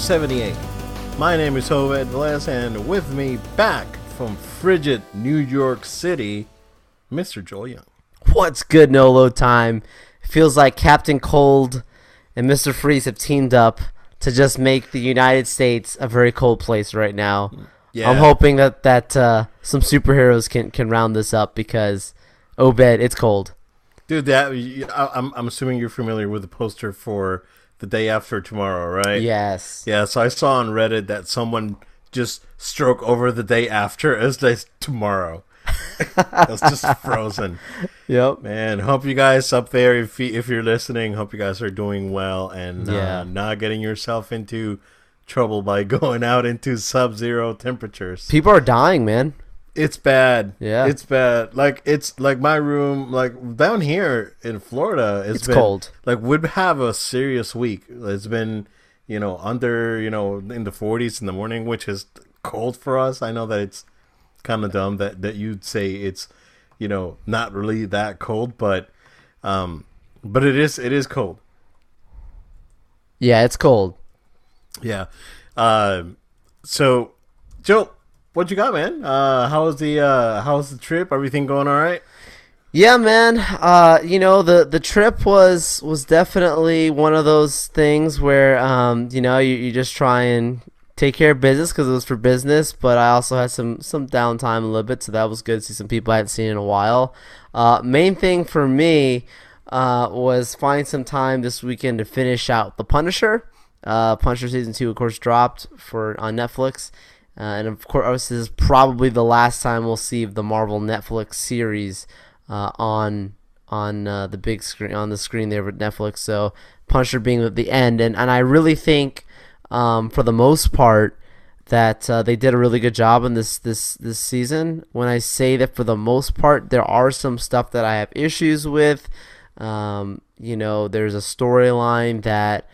78. My name is Obed Velez, and with me back from frigid New York City, Mr. Joel Young. What's good, no load time? Feels like Captain Cold and Mr. Freeze have teamed up to just make the United States a very cold place right now. Yeah. I'm hoping that that uh, some superheroes can can round this up because Obed, it's cold. Dude, that I- I'm, I'm assuming you're familiar with the poster for the day after tomorrow, right? Yes. Yeah, so I saw on Reddit that someone just stroke over the day after as they tomorrow. It's just frozen. Yep. Man, hope you guys up there, if if you're listening, hope you guys are doing well and Yeah. uh, not getting yourself into trouble by going out into sub-zero temperatures. People are dying, man. It's bad. Yeah. it's bad. Like it's like my room, like down here in Florida, it's, It's been, cold. Like we'd have a serious week. It's been, you know, under, you know, in the 40s in the morning, which is cold for us. I know that it's kind of dumb that that you'd say it's, you know, not really that cold, but, um, but it is it is cold. Yeah, it's cold. Yeah. Um. so, Joe, what you got, man? Uh, how was the uh, how was the trip? Everything going all right? Yeah, man. Uh, you know the the trip was was definitely one of those things where um, you know you, you just try and take care of business because it was for business. But I also had some some downtime a little bit, so that was good to see some people I hadn't seen in a while. Uh, main thing for me uh, was find some time this weekend to finish out the Punisher. Uh, Punisher season two, of course, dropped for on Netflix. Uh, and of course, this is probably the last time we'll see the Marvel Netflix series uh, on on uh, the big screen on the screen there with Netflix. So Punisher being at the end, and and I really think um, for the most part that uh, they did a really good job in this this this season. When I say that for the most part, there are some stuff that I have issues with. Um, you know, there's a storyline that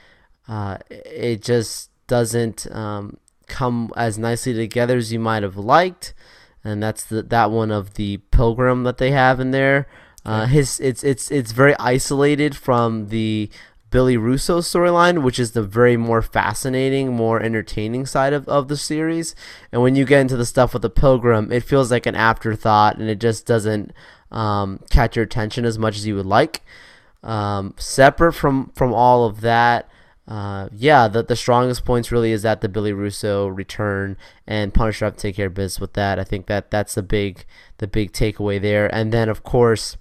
uh, it just doesn't um, come as nicely together as you might have liked, and that's the that one of the pilgrim that they have in there. Uh, his it's it's it's very isolated from the Billy Russo storyline, which is the very more fascinating, more entertaining side of, of the series. And when you get into the stuff with the Pilgrim, it feels like an afterthought, and it just doesn't um, catch your attention as much as you would like. Um, separate from from all of that, uh, yeah, the the strongest points really is that the Billy Russo return and Punisher have to take care of business with that. I think that that's the big the big takeaway there. And then of course,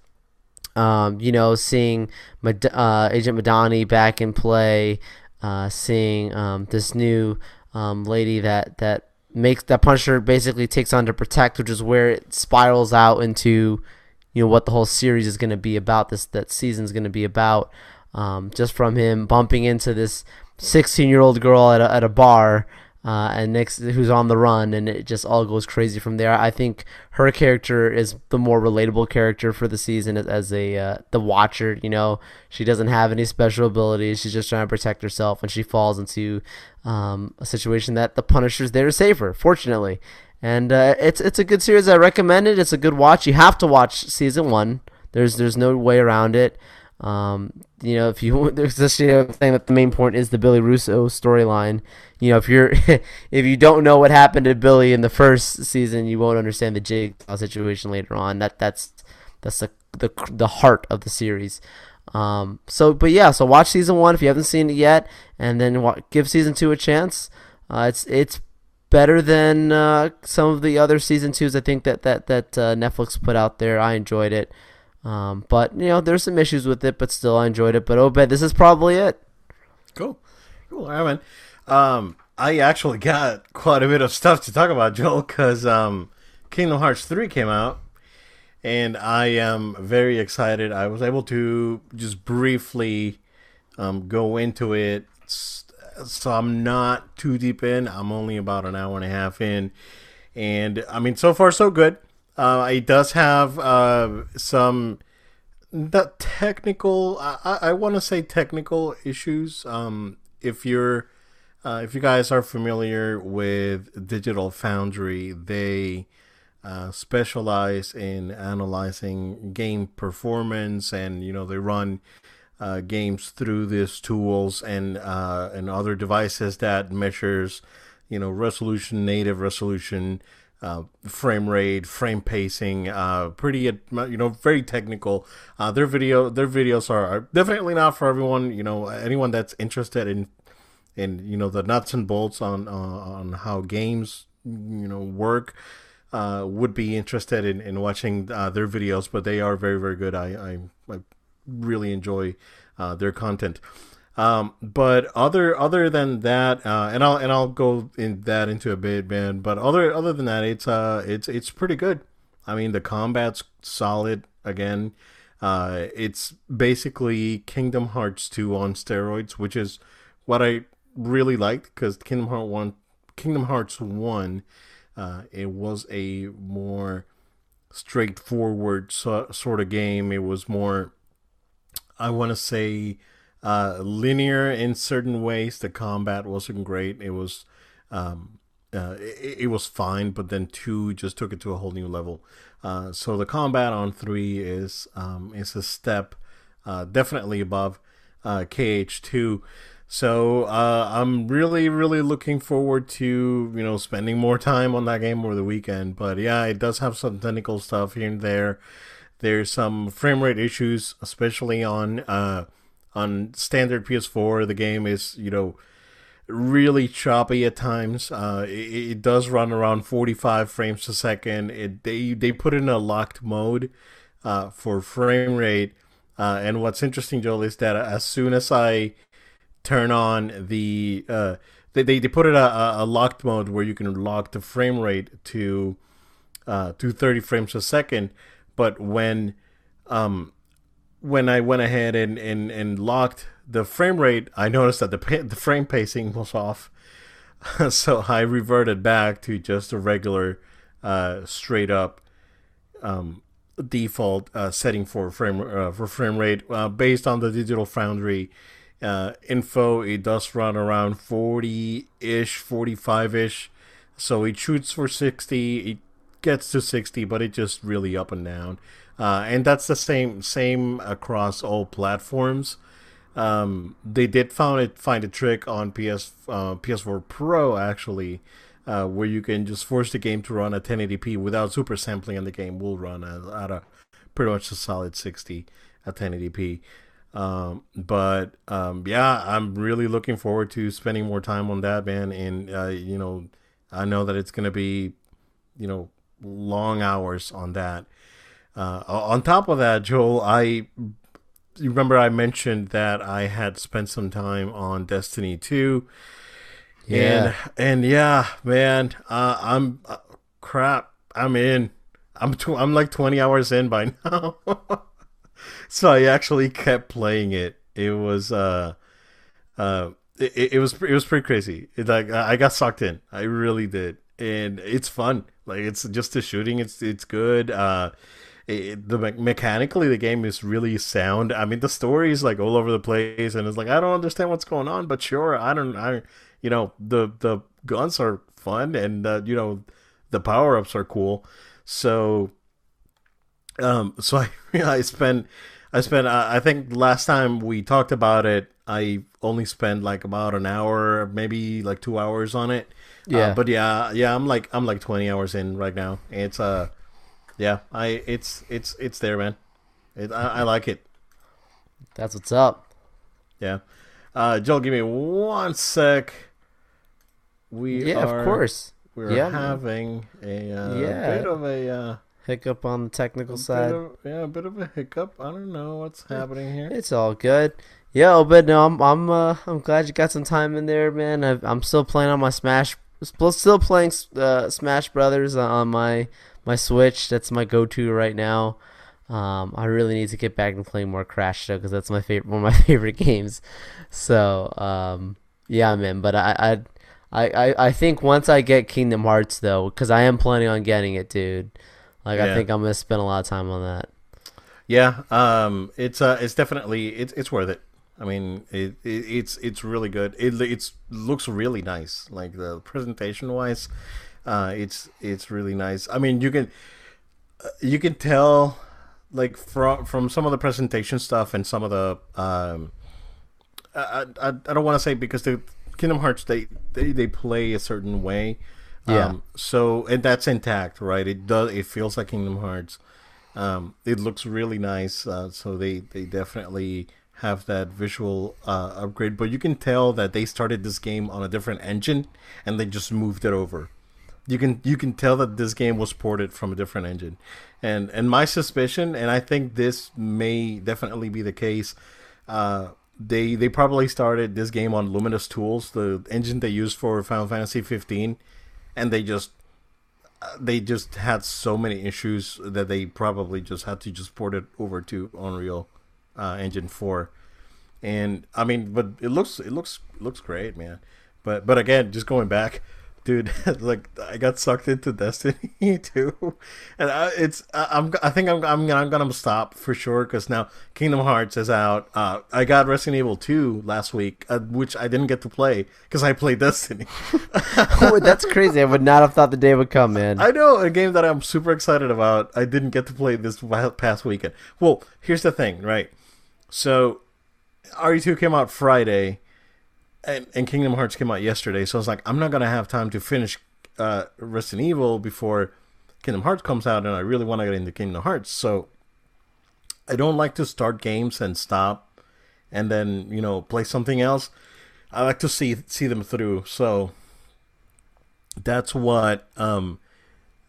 um, you know, seeing uh, Agent Madani back in play, uh, seeing um, this new um, lady that that makes that Punisher basically takes on to protect, which is where it spirals out into you know what the whole series is going to be about. This that season's going to be about. Um, just from him bumping into this 16 year old girl at a, at a bar uh, and next who's on the run and it just all goes crazy from there. I think her character is the more relatable character for the season as, as a uh, the watcher you know? She doesn't have any special abilities. She's just trying to protect herself and she falls into um, a situation that the punisher's there to save her fortunately. And uh, it's it's a good series. I recommend it. It's a good watch. You have to watch season one. There's there's no way around it um, you know, if you there's this you know, thing that the main point is the Billy Russo storyline. You know, if you're if you don't know what happened to Billy in the first season, you won't understand the Jigsaw situation later on. That that's that's the the the heart of the series. Um, so, but yeah, so watch season one if you haven't seen it yet, and then wa- give season two a chance. Uh, it's it's better than uh, some of the other season twos. I think that that that uh, Netflix put out there. I enjoyed it. Um, but you know, there's some issues with it, but still, I enjoyed it. But Obed, this is probably it. Cool. Cool. Right, man. Um, I actually got quite a bit of stuff to talk about, Joel, because um, Kingdom Hearts 3 came out, and I am very excited. I was able to just briefly um, go into it, so I'm not too deep in. I'm only about an hour and a half in, and I mean, so far so good. Uh, it does have uh, some the technical i, I- want to say technical issues. Um if you're uh, if you guys are familiar with digital foundry they uh, specialize in analyzing game performance and you know they run uh, games through these tools and uh, and other devices that measures, you know, resolution, native resolution, uh, frame rate, frame pacing, uh, pretty you know very technical. Uh, their video their videos are, are, definitely not for everyone. You know, anyone that's interested in in you know the nuts and bolts on uh, on how games you know work. Uh, would be interested in, in watching uh, their videos, but they are very very good. I I, I really enjoy uh, their content. Um, but other other than that, uh, and I'll and I'll go in that into a bit, man. But other other than that, it's uh it's it's pretty good. I mean, the combat's solid again. Uh, it's basically Kingdom Hearts 2 on steroids, which is what I really liked because Kingdom Hearts 1 Kingdom Hearts 1 uh, it was a more straightforward so, sort of game. It was more I want to say uh, linear in certain ways. The combat wasn't great. It was um, uh, it, it, was fine, but then two just took it to a whole new level. Uh, so the combat on three is um, is a step uh, definitely above uh, KH two. So uh, I'm really really looking forward to you know spending more time on that game over the weekend. But yeah, it does have some technical stuff here and there. There's some frame rate issues, especially on uh, on standard PS4. The game is you know really choppy at times. Uh, it, it, does run around 45 frames a second. It they they put in a locked mode uh, for frame rate. Uh, and what's interesting, Joel, is that as soon as I turn on the uh, they, they, they put it a, a locked mode where you can lock the frame rate to uh, to 30 frames a second but when um, when I went ahead and, and, and locked the frame rate, I noticed that the the frame pacing was off. so I reverted back to just a regular, uh, straight up um, default uh, setting for frame uh, for frame rate uh, based on the Digital Foundry uh, info. It does run around forty ish, forty five ish. So it shoots for sixty. It gets to 60, but it just really up and down. Uh, and that's the same same across all platforms. Um, they did find it find a trick on PS uh, PS4 Pro actually, uh, where you can just force the game to run at 1080p without super sampling, and the game will run at, at a pretty much a solid 60 at 1080p. Um, but um, yeah, I'm really looking forward to spending more time on that, man. And uh, you know, I know that it's gonna be, you know, long hours on that. Uh, on top of that, Joel, I remember I mentioned that I had spent some time on Destiny 2. Yeah. And, and yeah, man, uh, I'm uh, crap. I'm in. I'm tw- I'm like 20 hours in by now. so I actually kept playing it. It was uh uh it, it was it was pretty crazy. It, like I got sucked in. I really did. And it's fun. Like it's just the shooting. It's it's good. Uh, it, the mechanically the game is really sound. I mean the story is like all over the place, and it's like I don't understand what's going on, but sure, I don't. I you know the the guns are fun, and uh, you know the power ups are cool. So um, so I I spent I spent I think last time we talked about it, I only spent like about an hour, maybe like two hours on it. Uh, yeah, uh, but yeah, yeah, I'm like I'm like 20 hours in right now. It's uh, yeah, I it's it's it's there, man. It, I, I like it. That's what's up. Yeah, uh, Joel, give me one sec. We yeah, are, of course. We're yeah, having a uh, yeah. bit of a uh, hiccup on the technical side. Of, yeah, a bit of a hiccup. I don't know what's happening here. It's all good. Yeah, but no, I'm I'm uh, I'm glad you got some time in there, man. i am still playing on my Smash still playing uh, Smash Brothers on my my Switch. That's my go-to right now. Um, I really need to get back and play more Crash though, because that's my favorite, one of my favorite games. So um, yeah, man. But I, I, I, I think once I get Kingdom Hearts though, because I am planning on getting it, dude. Like yeah. I think I'm gonna spend a lot of time on that. Yeah, um, it's uh, it's definitely it's it's worth it. I mean, it, it, it's it's really good. It it's looks really nice. Like the presentation wise, uh, it's it's really nice. I mean, you can uh, you can tell like from from some of the presentation stuff and some of the um, I I, I don't want to say because the Kingdom Hearts they, they they play a certain way. Yeah. Um, so and that's intact, right? It does. It feels like Kingdom Hearts. Um, it looks really nice. Uh, so they they definitely have that visual uh, upgrade, but you can tell that they started this game on a different engine and they just moved it over. You can you can tell that this game was ported from a different engine, and and my suspicion, and I think this may definitely be the case. Uh, they they probably started this game on Luminous Tools, the engine they used for Final Fantasy 15, and they just uh, they just had so many issues that they probably just had to just port it over to Unreal uh, Engine 4. And I mean, but it looks it looks it looks great, man. But but again, just going back, dude, like I got sucked into Destiny too, and I, it's I, I'm I think I'm I'm, I'm gonna stop for sure because now Kingdom Hearts is out. Uh, I got Resident Evil 2 last week, uh, which I didn't get to play because I played Destiny. oh, that's crazy. I would not have thought the day would come, man. I know a game that I'm super excited about. I didn't get to play this past weekend. Well, here's the thing, right? So, RE2 came out Friday, and, and Kingdom Hearts came out yesterday. So I was like, I'm not gonna have time to finish uh, Resident Evil before Kingdom Hearts comes out, and I really want to get into Kingdom Hearts. So I don't like to start games and stop, and then you know play something else. I like to see see them through. So that's what um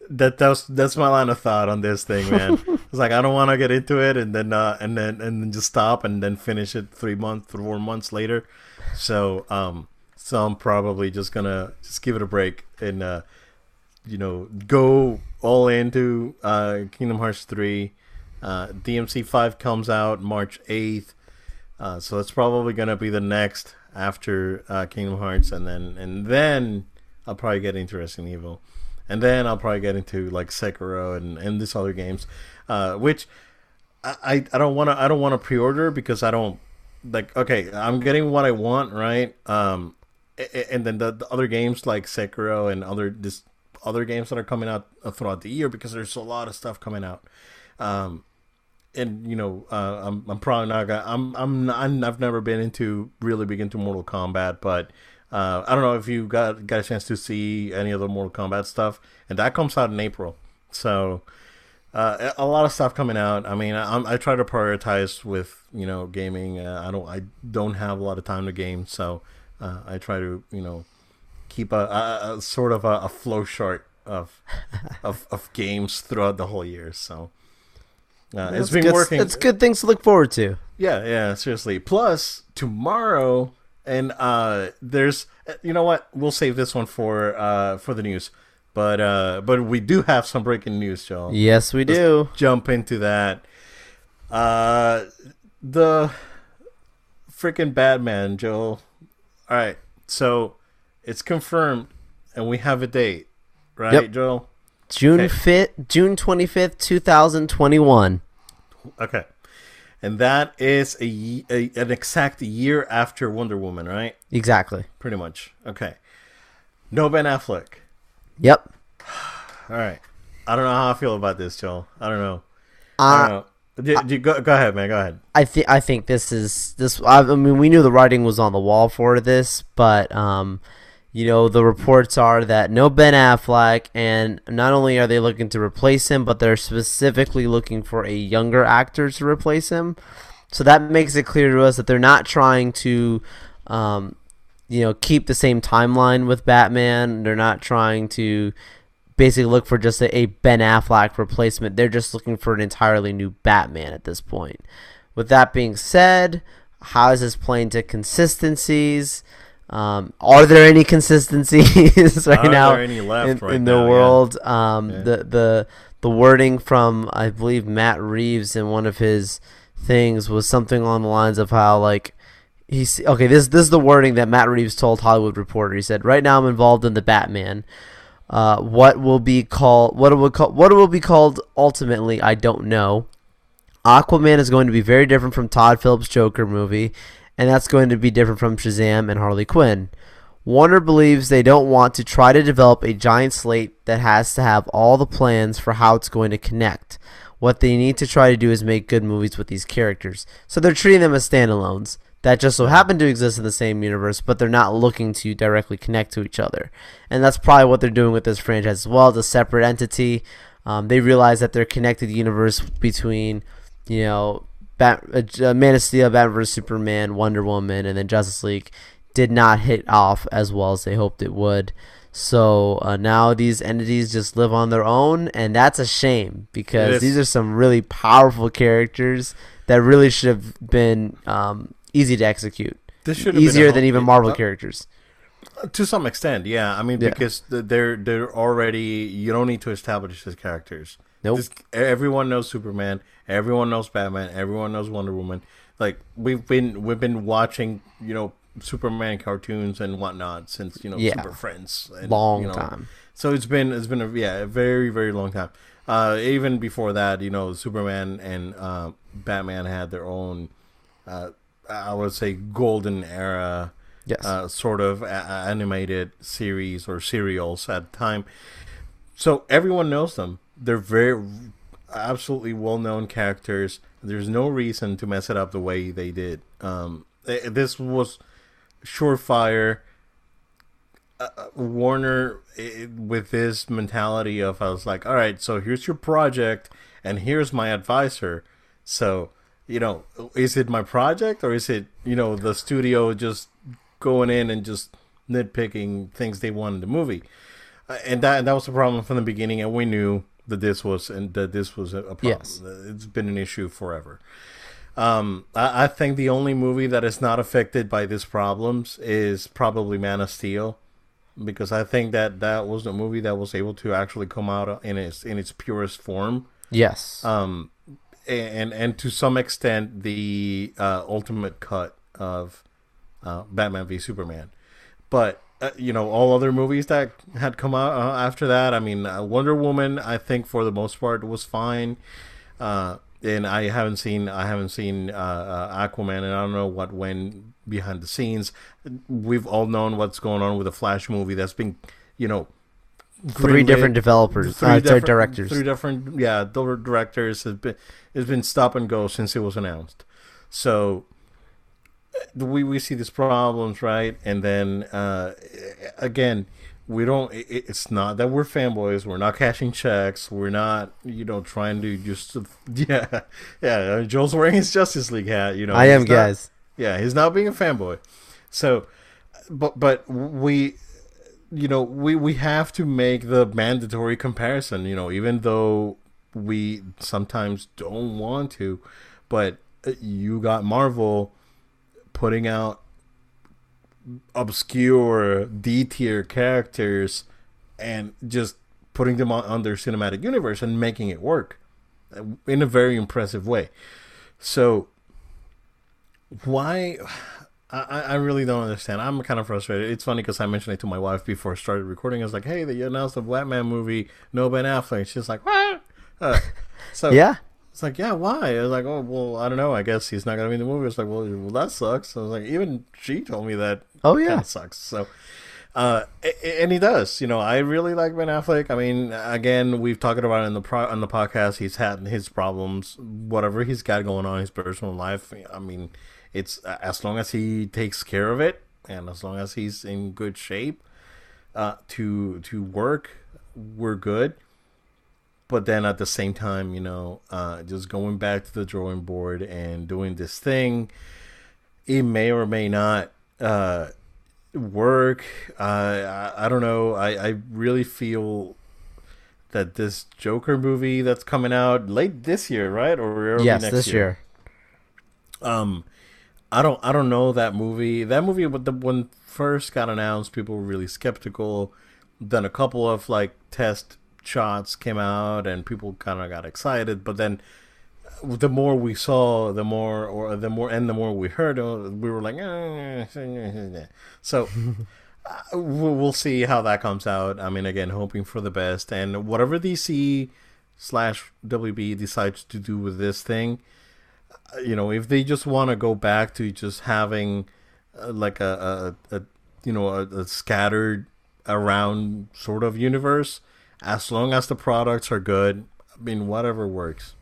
that that's that's my line of thought on this thing, man. it's like I don't want to get into it and then uh, and then and then just stop and then finish it three months, four months later. So um, so I'm probably just gonna just give it a break and uh, you know go all into uh, Kingdom Hearts three. Uh, DMC five comes out March eighth, uh, so it's probably gonna be the next after uh, Kingdom Hearts, and then and then I'll probably get into Resident Evil and then I'll probably get into like Sekiro and and this other games, uh, which I I don't want to I don't want to pre-order because I don't like okay I'm getting what I want right? Um and then the, the other games like Sekiro and other this other games that are coming out throughout the year because there's a lot of stuff coming out. Um and you know uh, I'm I'm probably not gonna I'm I'm not, I've never been into really big into Mortal Kombat but uh, I don't know if you got got a chance to see any of the Mortal Kombat stuff, and that comes out in April. So uh, a lot of stuff coming out. I mean, I, I try to prioritize with you know gaming. Uh, I don't I don't have a lot of time to game, so uh, I try to you know keep a, a, a sort of a, a, flow chart of, of of games throughout the whole year. So. Uh, it's been good, working. It's good things to look forward to. Yeah, yeah, seriously. Plus, tomorrow and uh, there's you know what? We'll save this one for uh, for the news. But uh, but we do have some breaking news joe yes we Let's do. jump into that. Uh the freaking batman joe all right. So it's confirmed and we have a date. Right yep. joe june okay. 5th june 25th 2021 okay and that is a, a, an exact year after Wonder Woman, right? Exactly. Pretty much. Okay. No Ben Affleck. Yep. All right. I don't know how I feel about this, Joel. I don't know. Uh, I don't know. Do, do, go, go ahead, man. Go ahead. I think I think this is this. I mean, we knew the writing was on the wall for this, but um, you know, the reports are that no Ben Affleck, and not only are they looking to replace him, but they're specifically looking for a younger actor to replace him. So that makes it clear to us that they're not trying to, um, you know, keep the same timeline with Batman. They're not trying to basically look for just a, a Ben Affleck replacement. They're just looking for an entirely new Batman at this point. With that being said, how is this playing to consistencies? Um, are there any consistencies right are now in, right in, the now, world? Yeah. Um, yeah. The the the wording from I believe Matt Reeves in one of his things was something along the lines of how like he's okay. This this is the wording that Matt Reeves told Hollywood Reporter. He said, "Right now I'm involved in the Batman. Uh, what will be called what it will call what it will be called ultimately I don't know. Aquaman is going to be very different from Todd Phillips' Joker movie." And that's going to be different from Shazam and Harley Quinn. Warner believes they don't want to try to develop a giant slate that has to have all the plans for how it's going to connect. What they need to try to do is make good movies with these characters. So they're treating them as standalones that just so happen to exist in the same universe, but they're not looking to directly connect to each other. And that's probably what they're doing with this franchise as well. It's a separate entity. Um, they realize that their connected universe between, you know, Bat, uh, Man of Steel, Batman vs Superman, Wonder Woman, and then Justice League did not hit off as well as they hoped it would. So uh, now these entities just live on their own, and that's a shame because these are some really powerful characters that really should have been um, easy to execute. This should easier than even Marvel uh, characters. To some extent, yeah. I mean, yeah. because they're they're already you don't need to establish these characters. Nope. This, everyone knows Superman. Everyone knows Batman. Everyone knows Wonder Woman. Like we've been we've been watching, you know, Superman cartoons and whatnot since you know yeah. Super Friends. And, long you know, time. So it's been it's been a yeah a very very long time. Uh, even before that, you know, Superman and uh, Batman had their own uh, I would say golden era, yes. uh, sort of a- animated series or serials at the time. So everyone knows them. They're very absolutely well known characters. There's no reason to mess it up the way they did. Um, this was surefire. Uh, uh, Warner, it, with this mentality of, I was like, all right, so here's your project, and here's my advisor. So you know, is it my project or is it, you know, the studio just going in and just nitpicking things they want in the movie? Uh, and that that was the problem from the beginning, and we knew that this was and that this was a, problem. Yes. It's been an issue forever. Um, I, I think the only movie that is not affected by these problems is probably Man of Steel, because I think that that was the movie that was able to actually come out in its in its purest form. Yes. Um, and and to some extent the uh, ultimate cut of uh, Batman v Superman, but uh, you know all other movies that had come out uh, after that. I mean, uh, Wonder Woman, I think for the most part was fine, uh, and I haven't seen I haven't seen Aquaman, and I don't know what went behind the scenes. We've all known what's going on with the Flash movie that's been, you know, three different developers, three uh, different directors, three different yeah, the directors has been has been stop and go since it was announced. So we we see these problems right, and then uh, again, we don't. It, it's not that we're fanboys. We're not cashing checks. We're not you know trying to just yeah yeah. Joel's wearing his Justice League hat. You know, I am, not, guys. Yeah, he's not being a fanboy. So, but but we you know, we we have to make the mandatory comparison. You know, even though we sometimes don't want to, but uh, you got Marvel putting out obscure D tier characters and just putting them on, on their cinematic universe and making it work uh, in a very impressive way. So why I, I really don't understand. I'm kind of frustrated. It's funny because I mentioned it to my wife before I started recording. I was like, "Hey, they announced a Batman movie, no Ben Affleck." She's like, "What?" Uh, so yeah, it's like, "Yeah, why?" I was like, "Oh, well, I don't know. I guess he's not gonna be in the movie." It's like, "Well, well, that sucks." I was like, "Even she told me that." Oh yeah, sucks. So, uh, and he does. You know, I really like Ben Affleck. I mean, again, we've talked about it in the pro- on the podcast. He's had his problems, whatever he's got going on in his personal life. I mean it's as long as he takes care of it and as long as he's in good shape uh, to to work, we're good. But then at the same time, you know, uh, just going back to the drawing board and doing this thing, it may or may not uh, work. Uh, I, I don't know. I, I really feel that this Joker movie that's coming out late this year, right, or yes, this year. year. Um, I don't I don't know that movie. That movie when first got announced, people were really skeptical. Then a couple of like test shots came out, and people kind of got excited. But then the more we saw, the more or the more and the more we heard, uh, we were like, eh. so. Uh, we'll see how that comes out. I mean, again, hoping for the best, and whatever DC slash WB decides to do with this thing, you know, if they just want to go back to just having uh, like a, a, a, you know a, a, scattered around sort of universe, as long as the products are good, I mean, whatever works.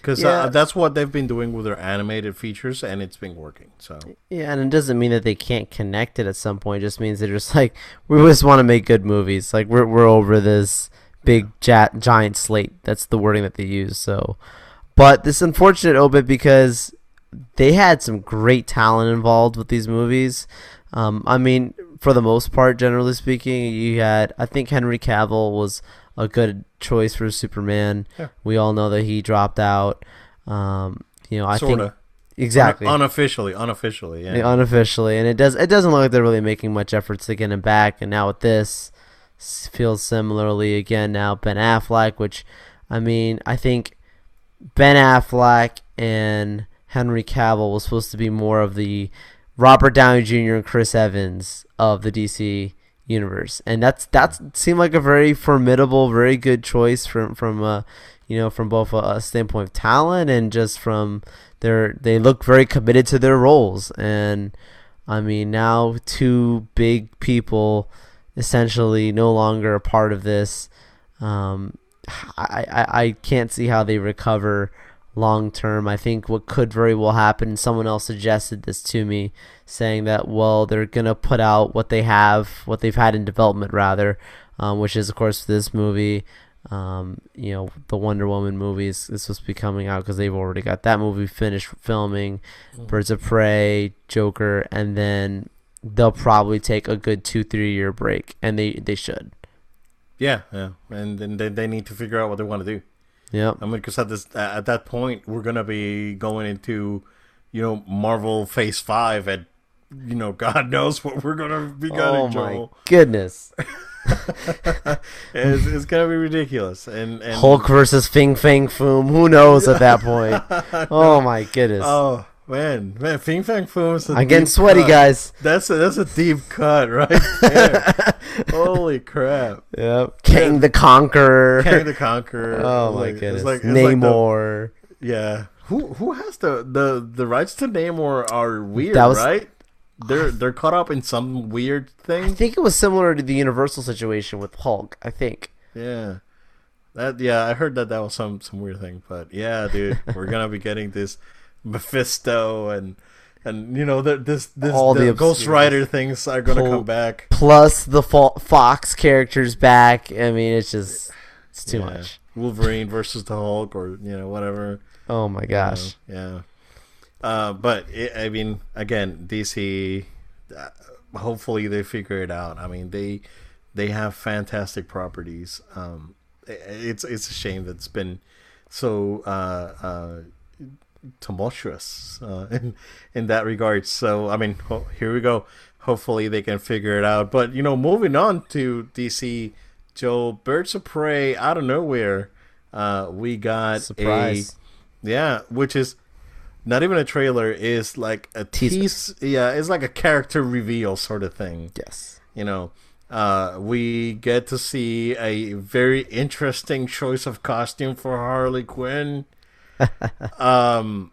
because Yeah. uh, that's what they've been doing with their animated features, and it's been working. So Yeah, and it doesn't mean that they can't connect it at some point. It just means they're just like we just want to make good movies. Like we're we're over this big ja- giant slate. That's the wording that they use. So, but this unfortunate Obed because they had some great talent involved with these movies. Um, I mean, for the most part, generally speaking, you had I think Henry Cavill was a good choice for Superman. Yeah. We all know that he dropped out. Um, you know, I sort think of exactly unofficially, unofficially, yeah. yeah, unofficially, and it does it doesn't look like they're really making much efforts to get him back. And now with this, feels similarly again now Ben Affleck, which I mean I think Ben Affleck and Henry Cavill was supposed to be more of the Robert Downey Jr. and Chris Evans of the DC universe, and that's that seemed like a very formidable, very good choice from from uh, you know from both a, a standpoint of talent and just from their they look very committed to their roles, and I mean now two big people essentially no longer a part of this. Um, I, I I can't see how they recover long term. I think what could very well happen. Someone else suggested this to me, saying that well they're gonna put out what they have, what they've had in development rather, um, which is of course this movie. Um, you know the Wonder Woman movies. This was be coming out because they've already got that movie finished filming. Birds of Prey, Joker, and then they'll probably take a good two three year break, and they they should. yeah, yeah, and then they, they need to figure out what they want to do. Yep. I mean, because at this at that point we're gonna be going into, you know, Marvel Phase Five, and you know, God knows what we're gonna be getting. Oh my Joel. goodness. it's, it's gonna be ridiculous, and, and Hulk versus Fing Fang Foom. Who knows at that point? Oh my goodness. Oh man, man, Fing Fang Foom is I'm getting sweaty, cut. guys. That's a that's a deep cut right there. Holy crap! Yep. Kang the Conqueror. Kang the Conqueror. oh my like, it's goodness. like- it's like the- Namor. yeah. Who who has the the the rights to Namor are weird, That was- right? They're they're caught up in some weird thing. I think it was similar to the Universal situation with Hulk. I think. Yeah. That yeah, I heard that that was some some weird thing, but yeah, dude, we're gonna be getting this Mephisto and and you know the, this this All the the Ghost Rider things are gonna come back. Plus the Fo- Fox characters back. I mean, it's just it's too Yeah. much. Wolverine versus the Hulk, or you know whatever. Oh my you gosh. know, yeah. Uh, but it, I mean, again, DC. Uh, hopefully, they figure it out. I mean, they they have fantastic properties. Um, i- it's it's a shame that it's been so uh, uh, tumultuous uh, in in that regard. So I mean, ho- here we go. Hopefully, they can figure it out. But you know, moving on to DC, Joe, Birds of Prey out of nowhere. Uh, we got Surprise. a yeah, which is not even a trailer. Is like a Teaser. tease. Yeah, it's like a character reveal sort of thing Yes. you know uh, we get to see a very interesting choice of costume for harley quinn um,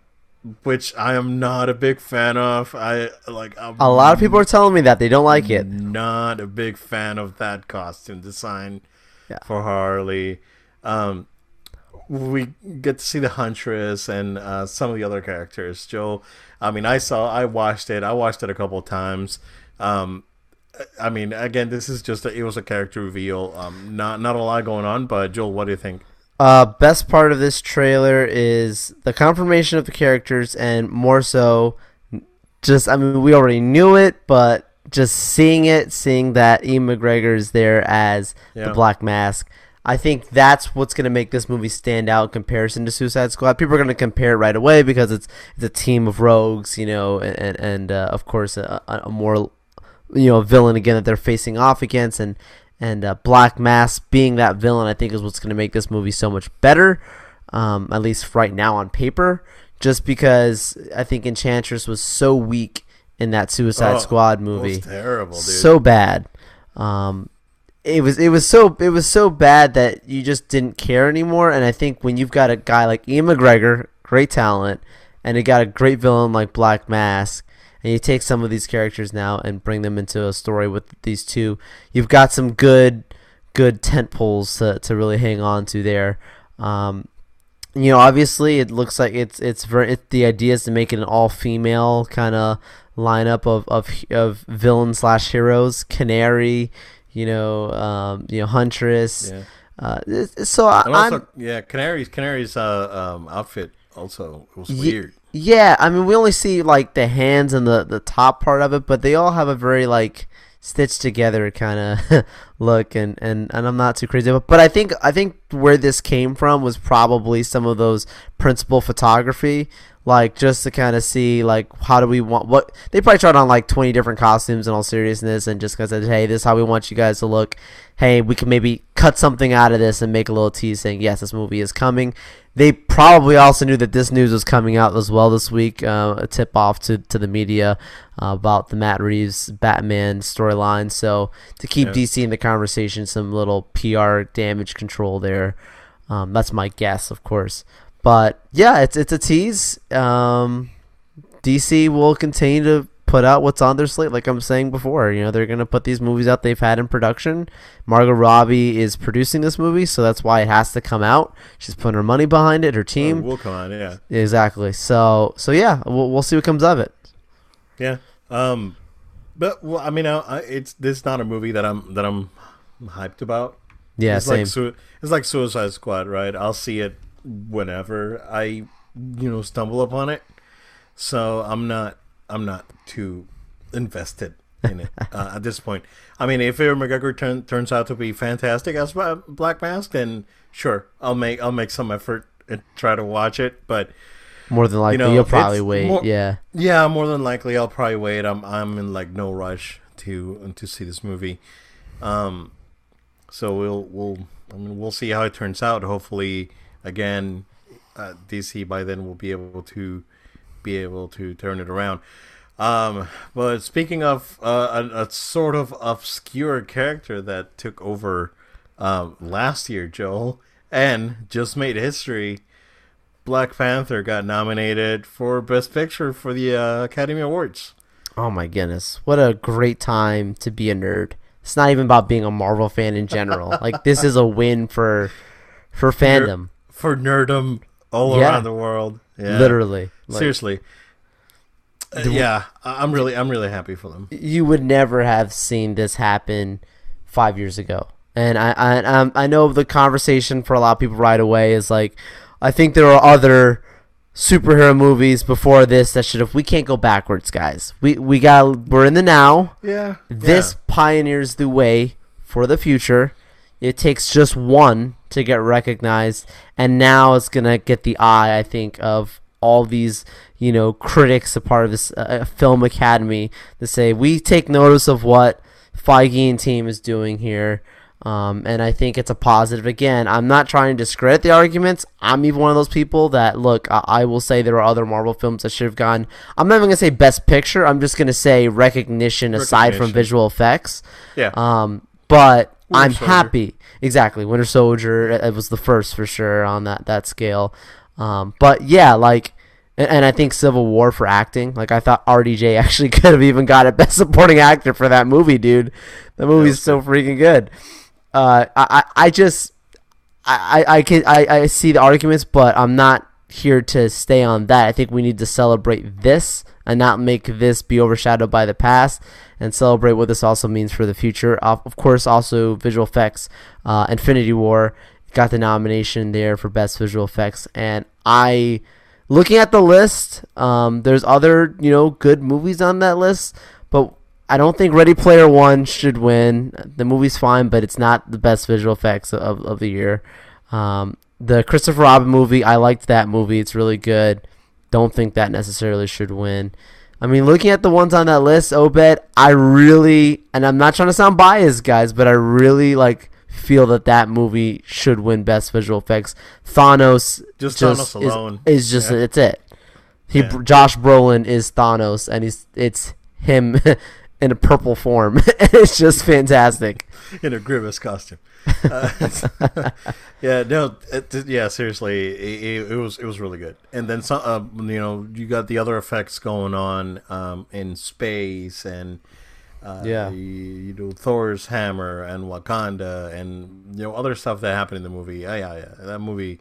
which i am not a big fan of i like I'm A lot of people are telling me that they don't like it. not a big fan of that costume design Yeah. for harley um, we get to see the huntress and uh, some of the other characters joe i mean i saw i watched it i watched it a couple of times um, I mean, again, this is just a, it was a character reveal. Um, not not a lot going on, but Joel, what do you think? Uh, best part of this trailer is the confirmation of the characters, and more so, just I mean, we already knew it, but just seeing it, seeing that Ewan McGregor is there as Yeah. the Black Mask, I think that's what's gonna make this movie stand out in comparison to Suicide Squad. People are gonna compare it right away because it's it's a team of rogues, you know, and and uh, of course a a more you know villain again that they're facing off against and and uh, Black Mask being that villain I think is what's going to make this movie so much better um, at least right now on paper. Just because I think Enchantress was so weak in that Suicide Oh, Squad movie was terrible, dude. so bad. Um, it was it was so it was so bad that you just didn't care anymore. And I think when you've got a guy like Ewan McGregor great talent and you got a great villain like Black Mask and you take some of these characters now and bring them into a story with these two you've got some good good tent poles to, to really hang on to there um, you know, obviously, it looks like it's it's very. It, the idea is to make it an all female kind of lineup of of of villain slash heroes. Canary, you know, um, you know, Huntress. Yeah. Uh, so I, also, yeah, Canary's Canary's uh, um, outfit also was weird. Yeah. I mean, we only see like the hands and the the top part of it, but they all have a very like stitched together kind of look, and, and and I'm not too crazy. But but I think I think where this came from was probably some of those principal photography. Like just to kind of see like how do we want what they probably tried on like 20 different costumes in all seriousness and just kind of said hey this is how we want you guys to look hey we can maybe cut something out of this and make a little tease saying yes this movie is coming they probably also knew that this news was coming out as well this week uh, a tip off to, to the media uh, about the Matt Reeves Batman storyline. So to keep Yeah. DC in the conversation some little PR damage control there. Um, that's my guess of course. But yeah it's it's a tease. Um, DC will continue to put out what's on their slate. Like I'm saying before, you know, they're gonna put these movies out they've had in production. Margot Robbie is producing this movie, so that's why it has to come out. She's putting her money behind it. Her Uh, team, will come on, yeah, exactly. So, so yeah, we'll we'll see what comes of it. yeah. Um, but well, I mean, I, it's this is not a movie that I'm that I'm hyped about. Yeah, it's same. like it's like Suicide Squad, right? I'll see it whenever I, you know, stumble upon it. So I'm not I'm not too invested in it uh, at this point. I mean, if Ewan McGregor turn, turns out to be fantastic as Black Mask, then sure, I'll make I'll make some effort and try to watch it. But More than likely, you will probably wait. more- yeah, yeah, more than likely, I'll probably wait. I'm I'm in like no rush to to see this movie. Um, so we'll we'll I mean we'll see how it turns out. Hopefully, again, uh, DC by then will be able to be able to turn it around. Um, but speaking of uh, a, a sort of obscure character that took over um, last year, Joel, and just made history. Black Panther got nominated for Best Picture for the uh, Academy Awards. Oh my goodness. What a great time to be a nerd. It's not even about being a Marvel fan in general. like this is a win for for fandom. for nerdom all Yeah. around the world. Yeah. Literally. Like, Seriously. Uh, yeah, I- I'm really I'm really happy for them. you would never have seen this happen 5 years ago. And I I um, I know the conversation for a lot of people right away is like I think there are other superhero movies before this that should have we can't go backwards guys. We we got we're in the now. Yeah. This pioneers the way for the future. It takes just one to get recognized, and now it's gonna get the eye, I think, of all these, you know, critics, a part of this uh, film academy, to say we take notice of what Feige and team is doing here. Um, and I think it's a positive. Again, I'm not trying to discredit the arguments. I'm even one of those people that look. I, I will say there are other Marvel films that should have gone. I'm not even gonna say Best Picture. I'm just gonna say recognition aside from visual effects. Yeah. Um, but Winter I'm Soldier. happy. Exactly, Winter Soldier. It it was the first for sure on that that scale. Um, but yeah, like, and, and I think Civil War for acting. Like, I thought RDJ actually could have even got a Best Supporting Actor for that movie, dude. The movie's so freaking good. Uh, I, I I just I, I, I can I, I see the arguments, but I'm not here to stay on that. I think we need to celebrate this and not make this be overshadowed by the past and celebrate what this also means for the future. Of of course, also visual effects. Uh, Infinity War got the nomination there for best visual effects, and I. Looking at the list, um, there's other you know good movies on that list, but I don't think Ready Player One should win. The movie's fine, but it's not the best visual effects of, of the year. Um, the Christopher Robin movie, I liked that movie. It's really good. Don't think that necessarily should win. I mean, looking at the ones on that list, Obed, I really, and I'm not trying to sound biased, guys, but I really like feel that that movie should win best visual effects. Thanos Just just Thanos is- alone. is, just Yeah. it's it. He Yeah. Josh Brolin is Thanos, and he's it's him in a purple form. it's just fantastic. in a grievous costume. Uh, yeah, no, it, yeah, seriously, it, it was it was really good. And then some, uh, you know, you got the other effects going on um, in space, and uh, Yeah. you, you do Thor's hammer and Wakanda, and you know other stuff that happened in the movie. Yeah, yeah, yeah. That movie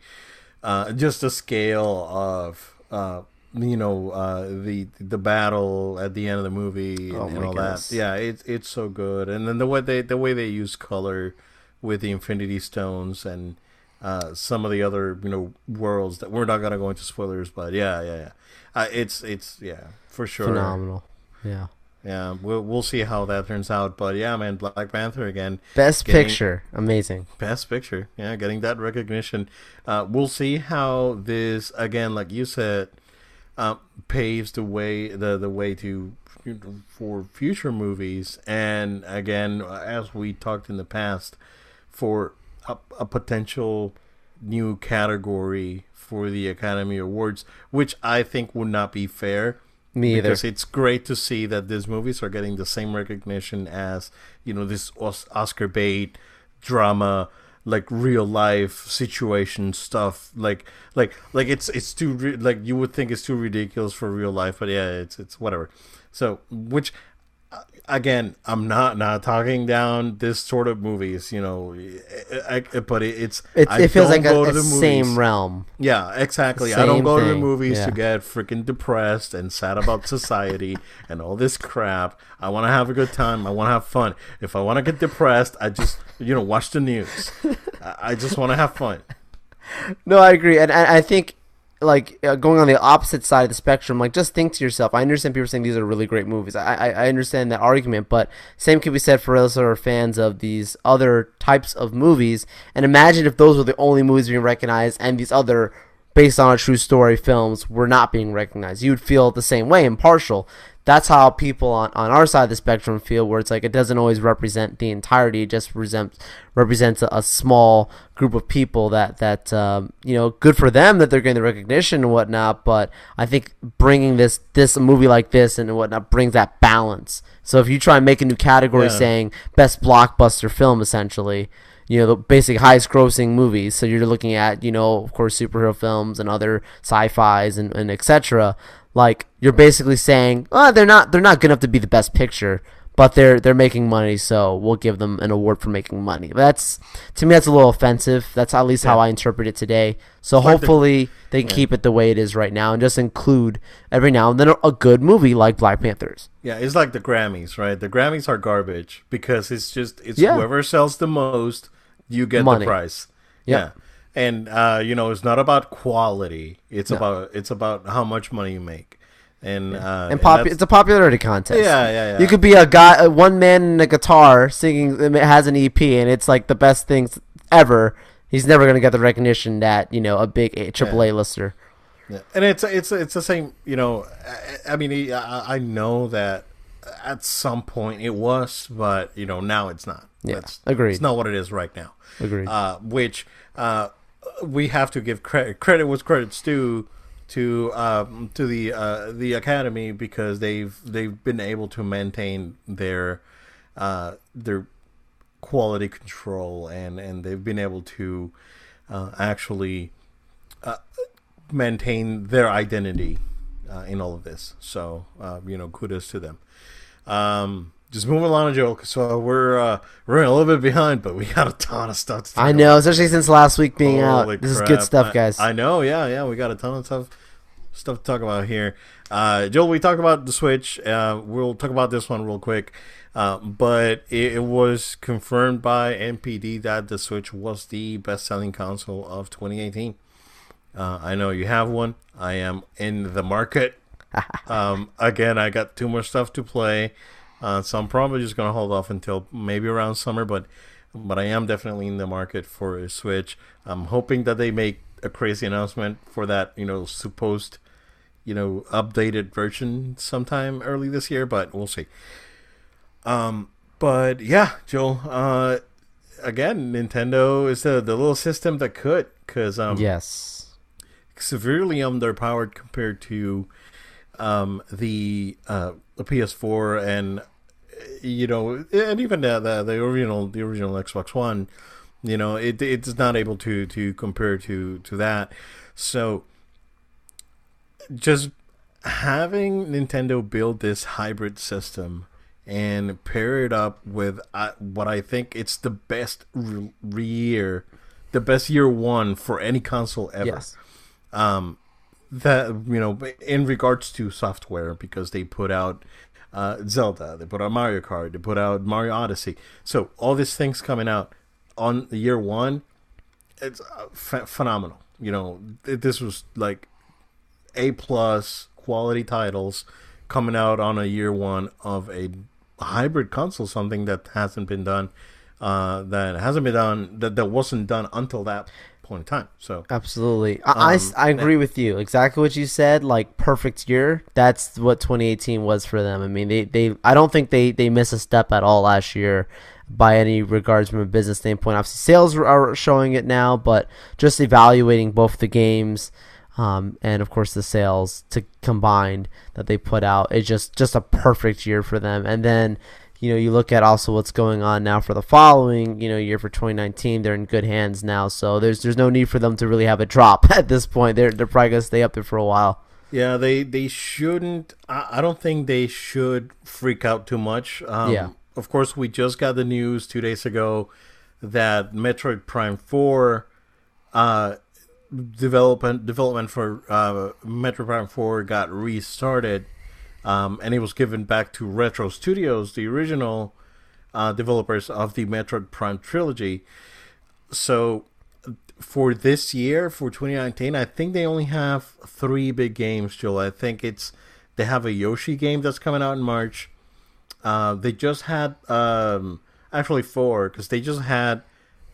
uh, just the scale of uh, you know uh, the the battle at the end of the movie and, Oh and all goodness. that. Yeah, it's it's so good, and then the way they the way they use color with the Infinity Stones and uh, some of the other you know worlds that we're not gonna go into spoilers, but yeah, yeah, yeah. Uh, it's it's yeah for sure. Phenomenal. Yeah. Yeah, we'll we'll see how that turns out, but yeah, man, Black Panther again. Best Getting- picture. Amazing. Best picture, yeah, getting that recognition. Uh, we'll see how this again, like you said, uh, paves the way the the way to for future movies, and again, as we talked in the past, for a, a potential new category for the Academy Awards, which I think would not be fair Me either. because it's great to see that these movies are getting the same recognition as you know this Oscar bait drama like real life situation stuff like like like it's it's too like you would think it's too ridiculous for real life but yeah it's it's whatever so which again i'm not not talking down this sort of movies you know I, I- but it, it's It, it feels like a, a the same realm. yeah, exactly. I don't Same go to the movies yeah. to get freaking depressed and sad about society and all this crap. I want to have a good time. I want to have fun. If I want to get depressed, I just, you know, watch the news. I I just want to have fun. No, I agree, and, and I think like uh, going on the opposite side of the spectrum. Like, just think to yourself. I understand people saying these are really great movies. I I, I understand that argument, but same can be said for those who are fans of these other types of movies. And imagine if those were the only movies being recognized, and these other based on a true story films were not being recognized. You would feel the same way, impartial. That's how people on, on our side of the spectrum feel, where it's like it doesn't always represent the entirety. It just represents represents a, a small group of people that that um, you know, good for them that they're getting the recognition and whatnot. But I think bringing this this movie like this and whatnot brings that balance. So if you try and make a new category Yeah. saying best blockbuster film, essentially, you know, the basic highest grossing movies. So you're looking at, you know, of course, superhero films and other sci-fis and, and etc. Like you're basically saying, oh, they're not they're not good enough to be the best picture, but they're they're making money, so we'll give them an award for making money. That's to me that's a little offensive. That's at least how I interpret it today. So hopefully they can keep it the way it is right now and just include every now and then a, good movie like Black Panthers. Yeah, it's like the Grammys, right? The Grammys are garbage because it's just it's Yeah. whoever sells the most, you get Money. the prize. Yeah. And uh, you know, it's not about quality. It's No. about it's about how much money you make. And uh and pop, that's- it's a popularity contest. Yeah, yeah, yeah. You could be a guy, uh, one man in a guitar singing, it has an EP, and it's like the best things ever. He's never gonna get the recognition that you know a big A- AAA lister. Yeah. And it's it's it's the same. You know, I, I mean, I, I know that at some point it was, but you know now it's not. Yeah, That's, agreed. It's not what it is right now. Agreed. Uh, which uh, we have to give credit. Credit was credit's due to um, to the uh, the academy because they've they've been able to maintain their uh, their quality control and and they've been able to uh, actually uh, maintain their identity uh, in all of this. So uh, you know, kudos to them. Um, just moving along, Joel. So we're uh, we're running a little bit behind, but we got a ton of stuff. To I know, especially since last week being Holy out. This is good stuff, guys. I, know, yeah, yeah. We got a ton of stuff stuff to talk about here. Uh, Joel, we talked about the Switch. Uh, we'll talk about this one real quick. Uh, but it, it was confirmed by NPD that the Switch was the best selling console of 2018. Uh, I know you have one. I am in the market. um, again, I got two more stuff to play. Uh, so I'm probably just gonna hold off until maybe around summer, but but I am definitely in the market for a Switch. I'm hoping that they make a crazy announcement for that, you know, supposed, you know, updated version sometime early this year, but we'll see. Um, but yeah, Joel. Uh, again, Nintendo is the the little system that could, because um, yes. severely underpowered compared to um, the uh, the PS4 and you know and even the, the the original the original Xbox One. You know, it it's not able to to compare to to that. So just having Nintendo build this hybrid system and pair it up with uh, what I think it's the best re- year the best year one for any console ever. Yes. Um, that you know, in regards to software, because they put out uh, Zelda, they put out Mario Kart, they put out Mario Odyssey. So all these things coming out on the year one, it's uh, ph- phenomenal. You know, th- this was like a plus quality titles coming out on a year one of a hybrid console, something that hasn't been done, uh, that hasn't been done, that, that wasn't done until that point in time. So Absolutely. I, Um, I, I agree with you. Exactly what you said. Like perfect year. That's what 2018 was for them. I mean, they, they I don't think they, they missed a step at all last year by any regards from a business standpoint. Obviously, sales are showing it now, but just evaluating both the games um, and of course the sales to combined that they put out, it's just just a perfect year for them. And then you know, you look at also what's going on now for the following, you know, year for 2019. They're in good hands now, so there's there's no need for them to really have a drop at this point. They're they're probably gonna stay up there for a while. Yeah, they they shouldn't. I, I don't think they should freak out too much. Um, Yeah. Of course, we just got the news two days ago that Metroid Prime Four, uh, development development for uh, Metroid Prime Four got restarted, um, and it was given back to Retro Studios, the original uh, developers of the Metroid Prime trilogy. So for this year, for 2019, I think they only have three big games, Joel. I think it's they have a Yoshi game that's coming out in March. Uh, they just had um, actually four because they just had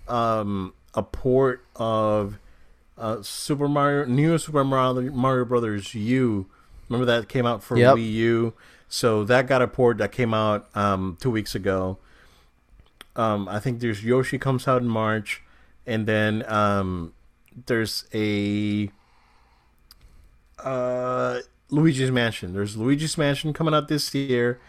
um, a port of uh, Super Mario, new Super Mario, Mario Brothers U. Remember that came out for Yep. Wii U. So that got a port that came out um, two weeks ago. Um, I think there's Yoshi comes out in March, and then um, there's a uh, Luigi's Mansion. There's Luigi's Mansion coming out this year,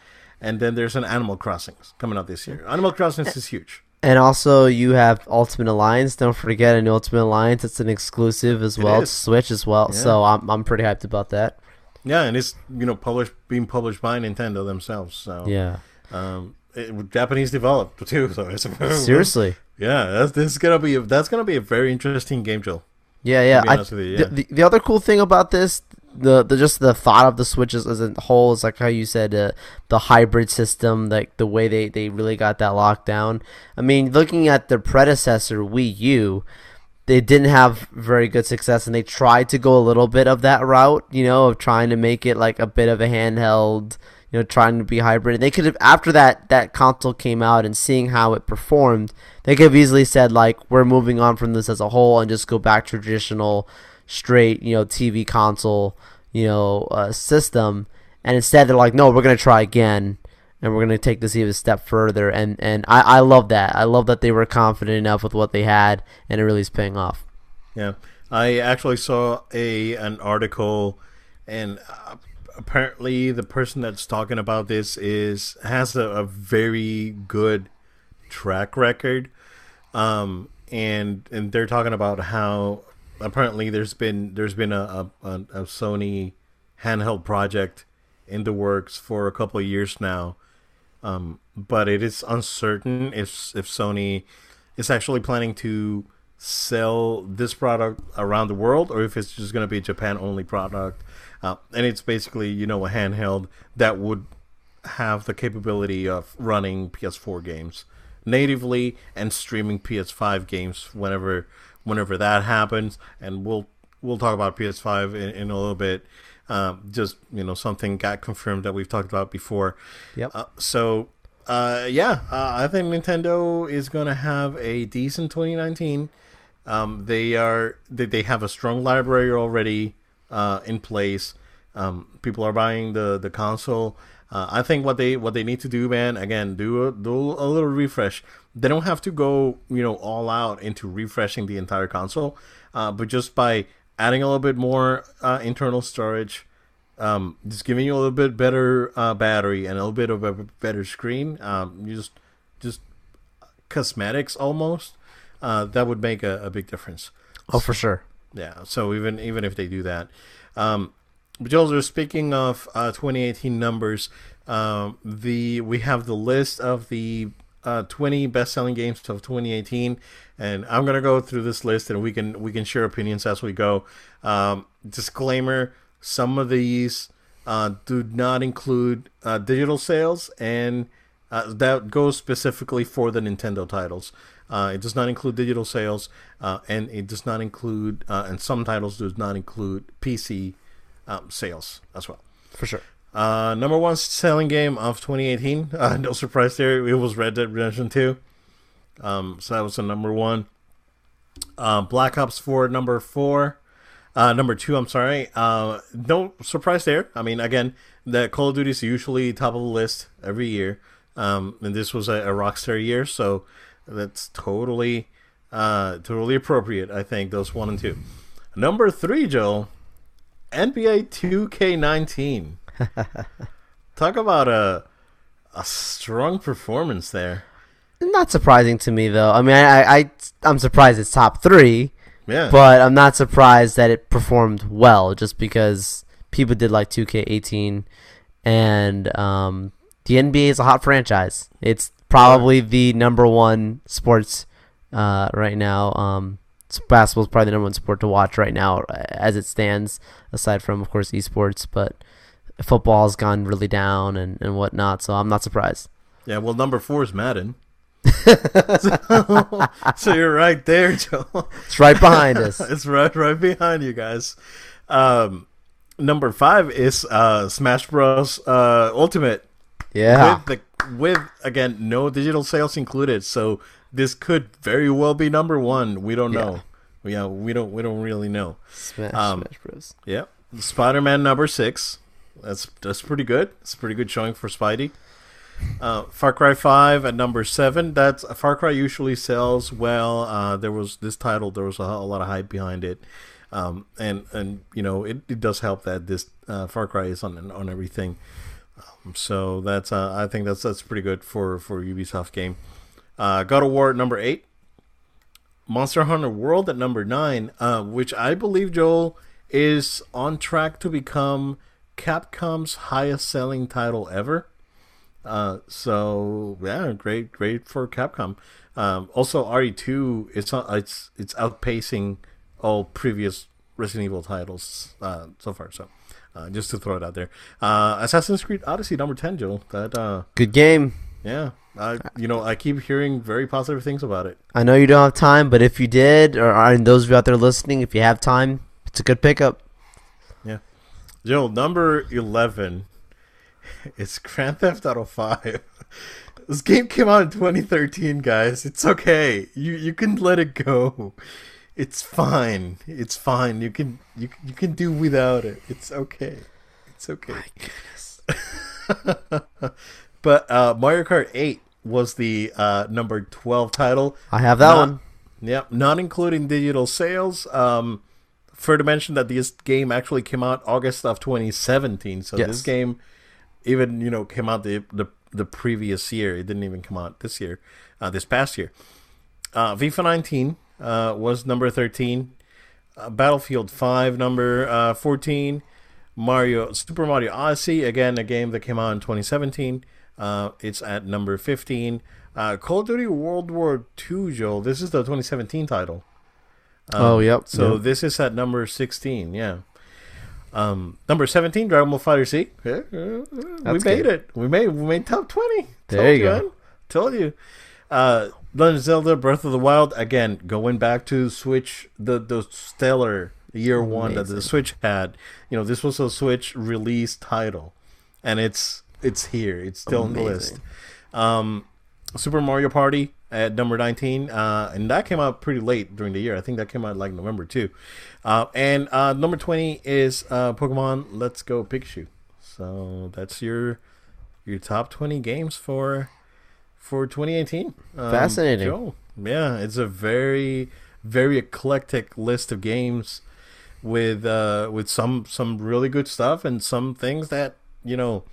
and then there's an Animal Crossing coming out this year. Animal Crossing is huge. And also, you have Ultimate Alliance. Don't forget, an Ultimate Alliance. It's an exclusive as It well, Switch as well. Yeah. So I'm I'm pretty hyped about that. Yeah, and it's you know published being published by Nintendo themselves. So Yeah, um, it, Japanese developed too. So it's seriously. Yeah, that's this is gonna be that's gonna be a very interesting game, Joel. Yeah, yeah. I, you, the, yeah. the, the other cool thing about this, the, the just the thought of the switches as a whole is like how you said uh, the hybrid system, like the way they, they really got that locked down. I mean, looking at their predecessor Wii U, they didn't have very good success, and they tried to go a little bit of that route, you know, of trying to make it like a bit of a handheld. You know, trying to be hybrid. And they could have after that that console came out and seeing how it performed, they could have easily said like we're moving on from this as a whole and just go back to traditional straight you know TV console you know uh, system. And instead they're like no we're gonna try again and we're gonna take this even a step further. And and I I love that. I love that they were confident enough with what they had and it really is paying off. Yeah, I actually saw a an article, and uh, apparently the person that's talking about this is has a, a very good track record, um, and and they're talking about how apparently there's been there's been a, a a Sony handheld project in the works for a couple of years now, um, but it is uncertain if if Sony is actually planning to sell this product around the world or if it's just going to be a Japan only product. Uh, and it's basically, you know, a handheld that would have the capability of running PS4 games natively and streaming PS5 games whenever whenever that happens. And we'll we'll talk about PS5 in, in a little bit. Um, just you know, something got confirmed that we've talked about before. Yep. Uh, so uh, yeah, uh, I think Nintendo is going to have a decent 2019. Um, they are they, they have a strong library already uh, in place. Um, people are buying the the console. Uh, I think what they what they need to do, man, again, do a, do a little refresh. They don't have to go, you know, all out into refreshing the entire console, uh, but just by adding a little bit more uh, internal storage, um, just giving you a little bit better uh, battery and a little bit of a better screen. Um, just just cosmetics almost. Uh, that would make a, a big difference. Oh, for sure. Yeah. So even even if they do that, um, but Joseph, speaking of uh, 2018 numbers, um, the we have the list of the uh, 20 best-selling games of 2018, and I'm gonna go through this list, and we can we can share opinions as we go. Um, disclaimer: some of these uh, do not include uh, digital sales, and uh, that goes specifically for the Nintendo titles. Uh, it does not include digital sales, uh, and it does not include, and some titles does not include PC um, sales as well. For sure. Uh, number one selling game of 2018. Uh, no surprise there. It was Red Dead Redemption 2. Um, so that was the number one. Uh, Black Ops 4, number four. Uh, number two, I'm sorry. Uh, no surprise there. I mean, again, the Call of Duty is usually top of the list every year. Um, and this was a, a Rockstar year, so that's totally, uh, totally appropriate. I think those one and two. Number three, Joe, NBA 2K19. Talk about a a strong performance there. Not surprising to me though. I mean, I, I I'm surprised it's top three, Yeah, but I'm not surprised that it performed well, just because people did like 2K18, and um, the NBA is a hot franchise. It's probably the number one sports uh, right now. Um, basketball is probably the number one sport to watch right now, uh, as it stands. Aside from, of course, esports, but football's gone really down and, and whatnot. So I'm not surprised. yeah. Well, number four is Madden. so, so you're right there, Joe. It's right behind us. it's right right behind you guys. Um, number five is uh, Smash Bros. Uh, Ultimate. Yeah. With the with again no digital sales included, so this could very well be number one. We don't Yeah. know. Yeah, we don't we don't really know. Smash, Um, Smash Bros. Yeah, Spider Man number six. That's that's pretty good. It's a pretty good showing for Spidey. Uh, Far Cry Five at number seven. That's Far Cry usually sells well. Uh, there was this title. There was a, a lot of hype behind it, um, and and you know it, it does help that this uh, Far Cry is on on everything. Um, so that's uh, I think that's that's pretty good for for Ubisoft game. Uh, God of War at number eight. Monster Hunter World at number nine, uh, which I believe Joel is on track to become Capcom's highest selling title ever. Uh, so yeah, great, great for Capcom. Um, also, RE2 it's it's it's outpacing all previous Resident Evil titles uh, so far. So uh, just to throw it out there, uh, Assassin's Creed Odyssey number ten, Joel. That uh, Good game. yeah, I you know I keep hearing very positive things about it. I know you don't have time, but if you did, or are those of you out there listening, if you have time, it's a good pickup. Joel, number 11 is Grand Theft Auto 5. This game came out in 2013, guys. It's okay. You you can let it go. It's fine. It's fine. You can you you can do without it. It's okay. It's okay. but uh, Mario Kart 8 was the uh, number 12 title. I have that Not- one. Yep, not including digital sales. Um, to mention that this game actually came out August of 2017. So Yes. this game, even you know, came out the, the the previous year. It didn't even come out this year, uh, this past year. Uh, FIFA 19 uh, was number 13. Uh, Battlefield 5 number uh, 14. Mario Super Mario Odyssey again a game that came out in 2017. Uh, it's at number 15. Uh, Call of Duty World War II, Joel. This is the 2017 title. Um, Oh, yep, So yep. this is at number 16. Yeah. Um, number 17, Dragon Ball Fighter Z. Yeah, we made good. it. We made we made top 20. There Told you go. man. Told you. Uh, Legend of Zelda Breath of the Wild again going back to Switch the the stellar year one that the Switch had. You know, this was a Switch release title, and it's it's here. It's still on the list. Um, Super Mario Party at number 19, uh, and that came out pretty late during the year. I think that came out like November too. Uh, and uh, number 20 is uh, Pokemon Let's Go Pikachu. So that's your your top 20 games for for 2018. Um, Fascinating. Joe. Yeah, it's a very very eclectic list of games with uh with some some really good stuff and some things that you know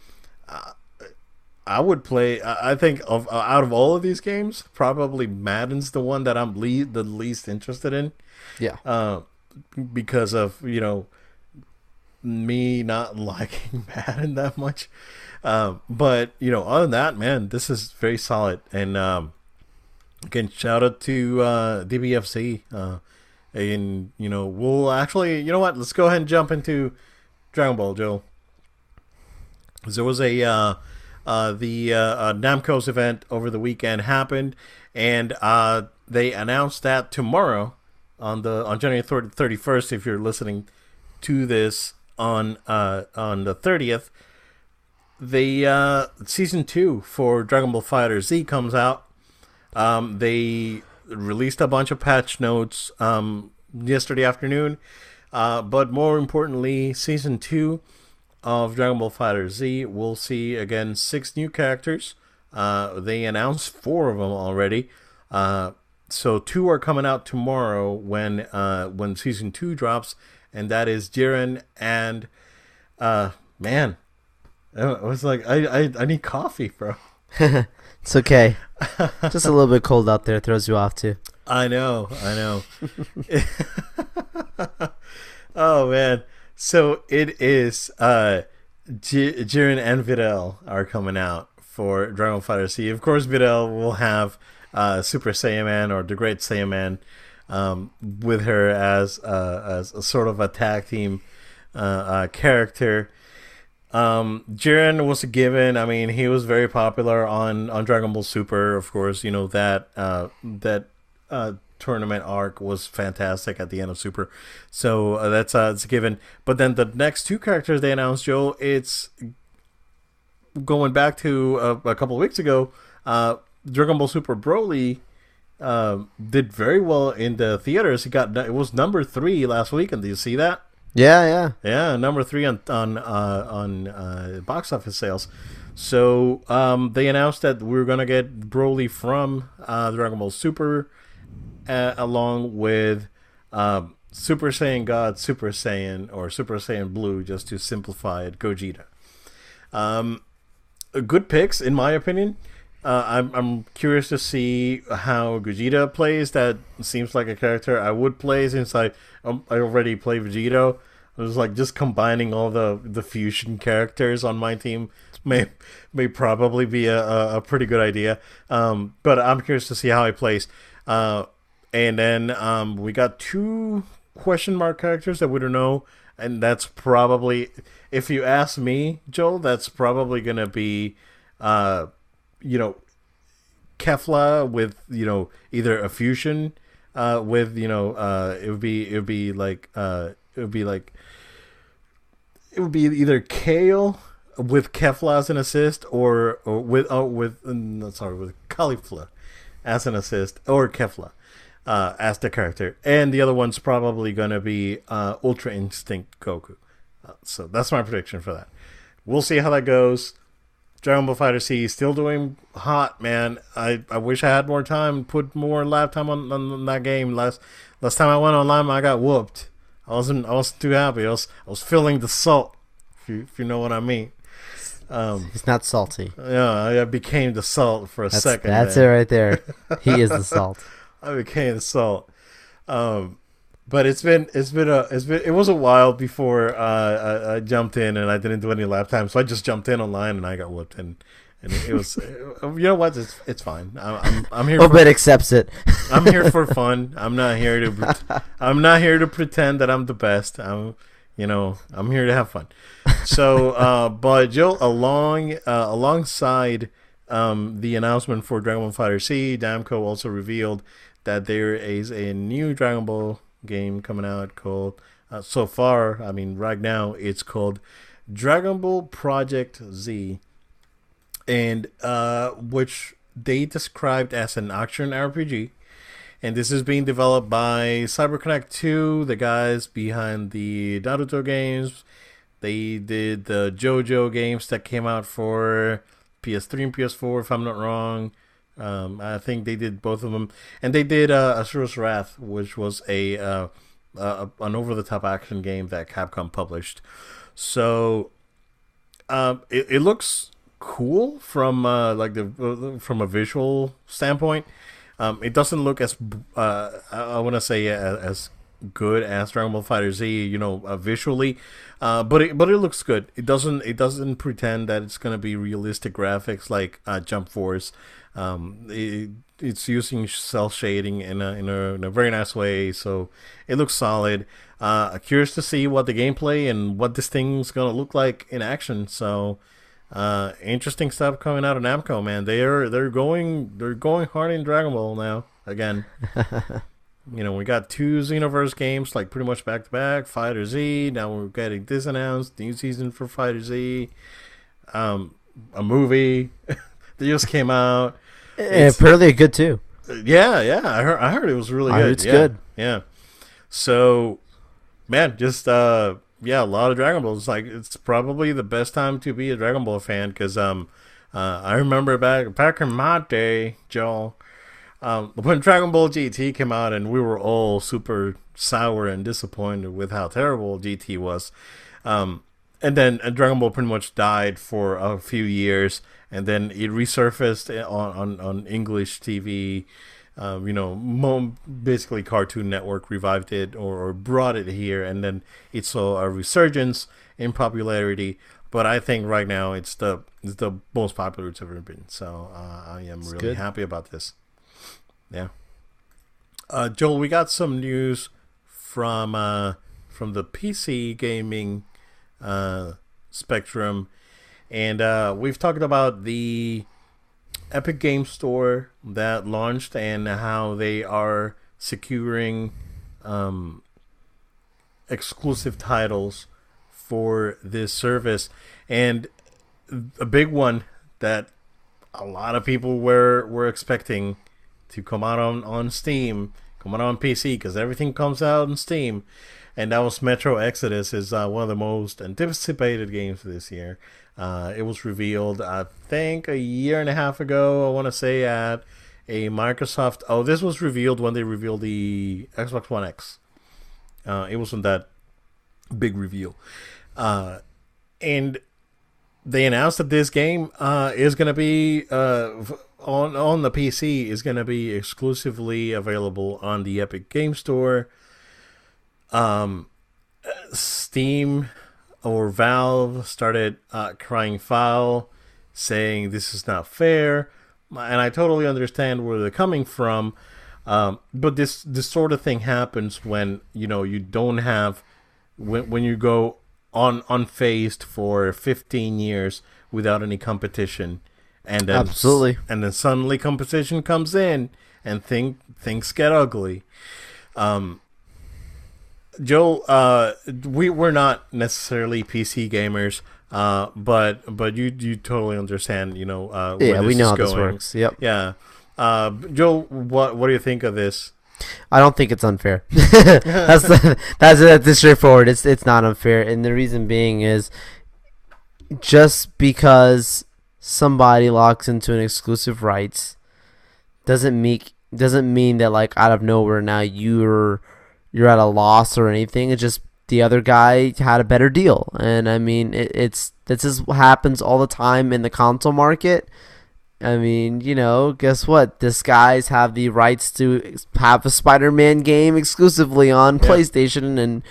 I would play. I think of uh, out of all of these games, probably Madden's the one that I'm le- the least interested in, Yeah. uh, because of you know me not liking Madden that much. Um, but you know, other than that, man, this is very solid. And um, again, shout out to uh, DBFZ. Uh, and you know, we'll actually, you know what? Let's go ahead and jump into Dragon Ball, Joe. There was a uh, the uh, uh, Namco's event over the weekend happened, and uh, they announced that tomorrow on the on January thirty first. If you're listening to this on uh, on the thirtieth, the uh, season two for Dragon Ball Fighter Z comes out. Um, they released a bunch of patch notes um, yesterday afternoon, uh, but more importantly, season two of Dragon Ball Fighter Z, we'll see again six new characters. Uh, they announced four of them already. Uh, so two are coming out tomorrow when uh, when season two drops, and that is Jiren and uh, man, I was like, I, I I need coffee, bro. it's okay. Just a little bit cold out there throws you off too. I know, I know. oh man. So it is uh J- Jiren and Videl are coming out for Dragon Fighter Z. Of course, Videl will have uh, Super Saiyaman or the Great Saiyaman um, with her as uh, as a sort of a tag team uh, uh, character. Um, Jiren was a given. I mean, he was very popular on on Dragon Ball Super. Of course, you know that uh, that uh, tournament arc was fantastic at the end of Super. So uh, that's uh, it's a given. But then the next two characters they announced, Joe, it's going back to uh, a couple of weeks ago. Uh, Dragon Ball Super Broly uh, did very well in the theaters. He got it was number three last week, and do you see that? Yeah, yeah, yeah. Number three on on uh, on uh, box office sales. So um, they announced that we are gonna get Broly from uh, Dragon Ball Super uh, along with um, Super Saiyan God, Super Saiyan, or Super Saiyan Blue, just to simplify it, Gogeta. Um, good picks, in my opinion. Uh, I'm, I'm curious to see how Gogeta plays. That seems like a character I would play since I um, I already play Vegito. I was like just combining all the, the fusion characters on my team may may probably be a, a, pretty good idea. Um, but I'm curious to see how he plays. Uh, and then um, we got two question mark characters that we don't know, and that's probably, if you ask me, Joel, that's probably gonna be, uh, you know, Kefla with you know either a fusion, uh, with you know, uh, it would be it would be like uh, it would be like it would be either Kale with Kefla as an assist, or, or with oh with uh, sorry with Caulifla as an assist, or Kefla uh, as the character, and the other one's probably going to be uh, Ultra Instinct Goku. Uh, so that's my prediction for that. We'll see how that goes. Dragon Ball Fighter Z still doing hot, man. I, I wish I had more time, put more live time on, on that game. Last last time I went online, I got whooped. I wasn't I wasn't too happy. I was I was feeling the salt, if you if you know what I mean. Um, He's not salty. Yeah, I became the salt for a that's, second. That's man. it right there. He is the salt. I became the salt. Um, but it's been it's been a it's been it was a while before uh, I, I, jumped in and I didn't do any lap time, so I just jumped in online and I got whooped and and it was you know what it's it's fine. I'm I'm, I'm here. Obed accepts it. I'm here for fun. I'm not here to I'm not here to pretend that I'm the best. I'm you know I'm here to have fun. So, uh, but Jill, along uh, alongside um, the announcement for Dragon Ball Fighter Z, Namco also revealed that there is a new Dragon Ball game coming out called. Uh, so far, I mean, right now it's called Dragon Ball Project Z, and uh, which they described as an action RPG. And this is being developed by CyberConnect 2, the guys behind the Naruto games. They did the JoJo games that came out for PS3 and PS4, if I'm not wrong. Um, I think they did both of them, and they did uh, Asura's Wrath, which was a uh, uh, an over-the-top action game that Capcom published. So um, it, it looks cool from uh, like the uh, from a visual standpoint. Um, it doesn't look as uh, I want to say as, as good as Dragon Ball Fighter Z, you know, uh, visually, uh, but it, but it looks good. It doesn't it doesn't pretend that it's gonna be realistic graphics like uh, Jump Force. Um, it, it's using cell shading in a, in a in a very nice way, so it looks solid. Uh, curious to see what the gameplay and what this thing's gonna look like in action. So. Uh, interesting stuff coming out of Namco, man. They're they're going they're going hard in Dragon Ball now again. you know, we got two Xenoverse games like pretty much back to back. Fighter Z. Now we're getting this announced. New season for Fighter Z. Um, a movie that just came out. And apparently good too. Yeah, yeah. I heard. I heard it was really good. it's yeah, good. Yeah. So, man, just uh, yeah, a lot of Dragon Balls. Like it's probably the best time to be a Dragon Ball fan because um, uh, I remember back back in my day, Joel um, when Dragon Ball GT came out, and we were all super sour and disappointed with how terrible GT was. Um, and then Dragon Ball pretty much died for a few years, and then it resurfaced on on, on English TV. Um, you know, mo- basically Cartoon Network revived it or, or brought it here, and then it saw a resurgence in popularity. But I think right now it's the it's the most popular it's ever been. So uh, I am really good. happy about this. Yeah. Uh, Joel, we got some news from uh, from the PC gaming uh, spectrum, and uh, we've talked about the Epic Game Store that launched and how they are securing um, exclusive titles for this service, and a big one that a lot of people were were expecting to come out on, on Steam, come out on PC, because everything comes out on Steam. And that was Metro Exodus is uh, one of the most anticipated games this year. Uh, it was revealed, I think, a year and a half ago. I want to say at a Microsoft. Oh, this was revealed when they revealed the Xbox One X. Uh, it wasn't that big reveal, uh, and they announced that this game uh, is going to be uh, on on the PC is going to be exclusively available on the Epic Game Store. Um, Steam or Valve started uh, crying foul, saying this is not fair, and I totally understand where they're coming from. Um, but this this sort of thing happens when you know you don't have when when you go on unfazed for 15 years without any competition and then Absolutely. and then suddenly competition comes in and thing things get ugly um joel uh we we're not necessarily pc gamers uh but but you you totally understand you know uh Yeah, we know how this works. Yep. yeah uh joel what what do you think of this I don't think it's unfair. that's the, that's that's straightforward. It's it's not unfair, and the reason being is just because somebody locks into an exclusive rights doesn't make doesn't mean that like out of nowhere now you're you're at a loss or anything. It's just the other guy had a better deal, and I mean it, it's this is what happens all the time in the console market. I mean, you know, guess what? This guys have the rights to have a Spider-Man game exclusively on Yeah. PlayStation, and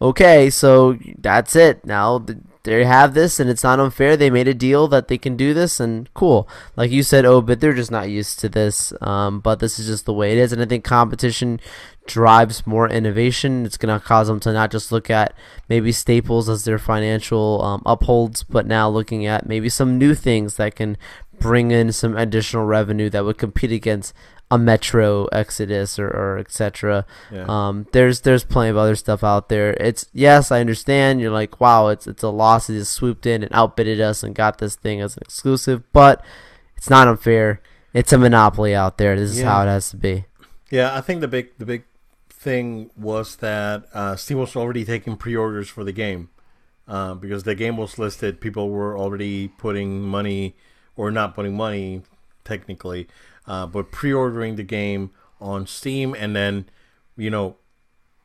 okay, so that's it. Now th- there you have this, and it's not unfair. They made a deal that they can do this, and cool. Like you said, oh, but they're just not used to this. Um, but this is just the way it is, and I think competition drives more innovation. It's gonna cause them to not just look at maybe staples as their financial um, upholds, but now looking at maybe some new things that can bring in some additional revenue that would compete against a Metro Exodus or, or etc. Yeah. Um, there's there's plenty of other stuff out there. It's yes, I understand. You're like, wow, it's it's a loss. They just swooped in and outbidded us and got this thing as an exclusive, but it's not unfair. It's a monopoly out there. This is Yeah. how it has to be. Yeah, I think the big the big thing was that uh, Steam was already taking pre-orders for the game uh, because the game was listed. People were already putting money or not putting money technically, uh, but pre-ordering the game on Steam, and then you know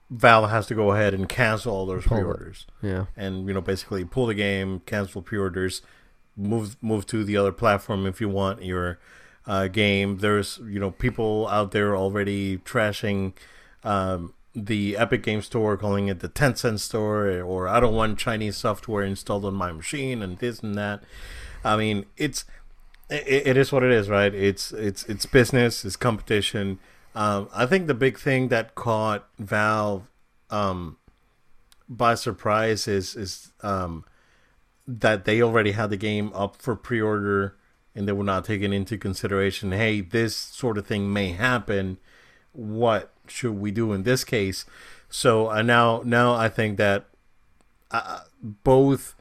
Valve has to go ahead and cancel all those Pull pre-orders Yeah. and you know basically pull the game, cancel pre-orders, move move to the other platform if you want your uh, game. There's you know people out there already trashing um, the Epic Game Store, calling it the Tencent Store, or I don't want Chinese software installed on my machine, and this and that. I mean, it's it, it is what it is, right? It's it's it's business, it's competition. Um, I think the big thing that caught Valve um, by surprise is is um, that they already had the game up for pre-order and they were not taking into consideration, hey, this sort of thing may happen. What should we do in this case? So uh, now now I think that uh, both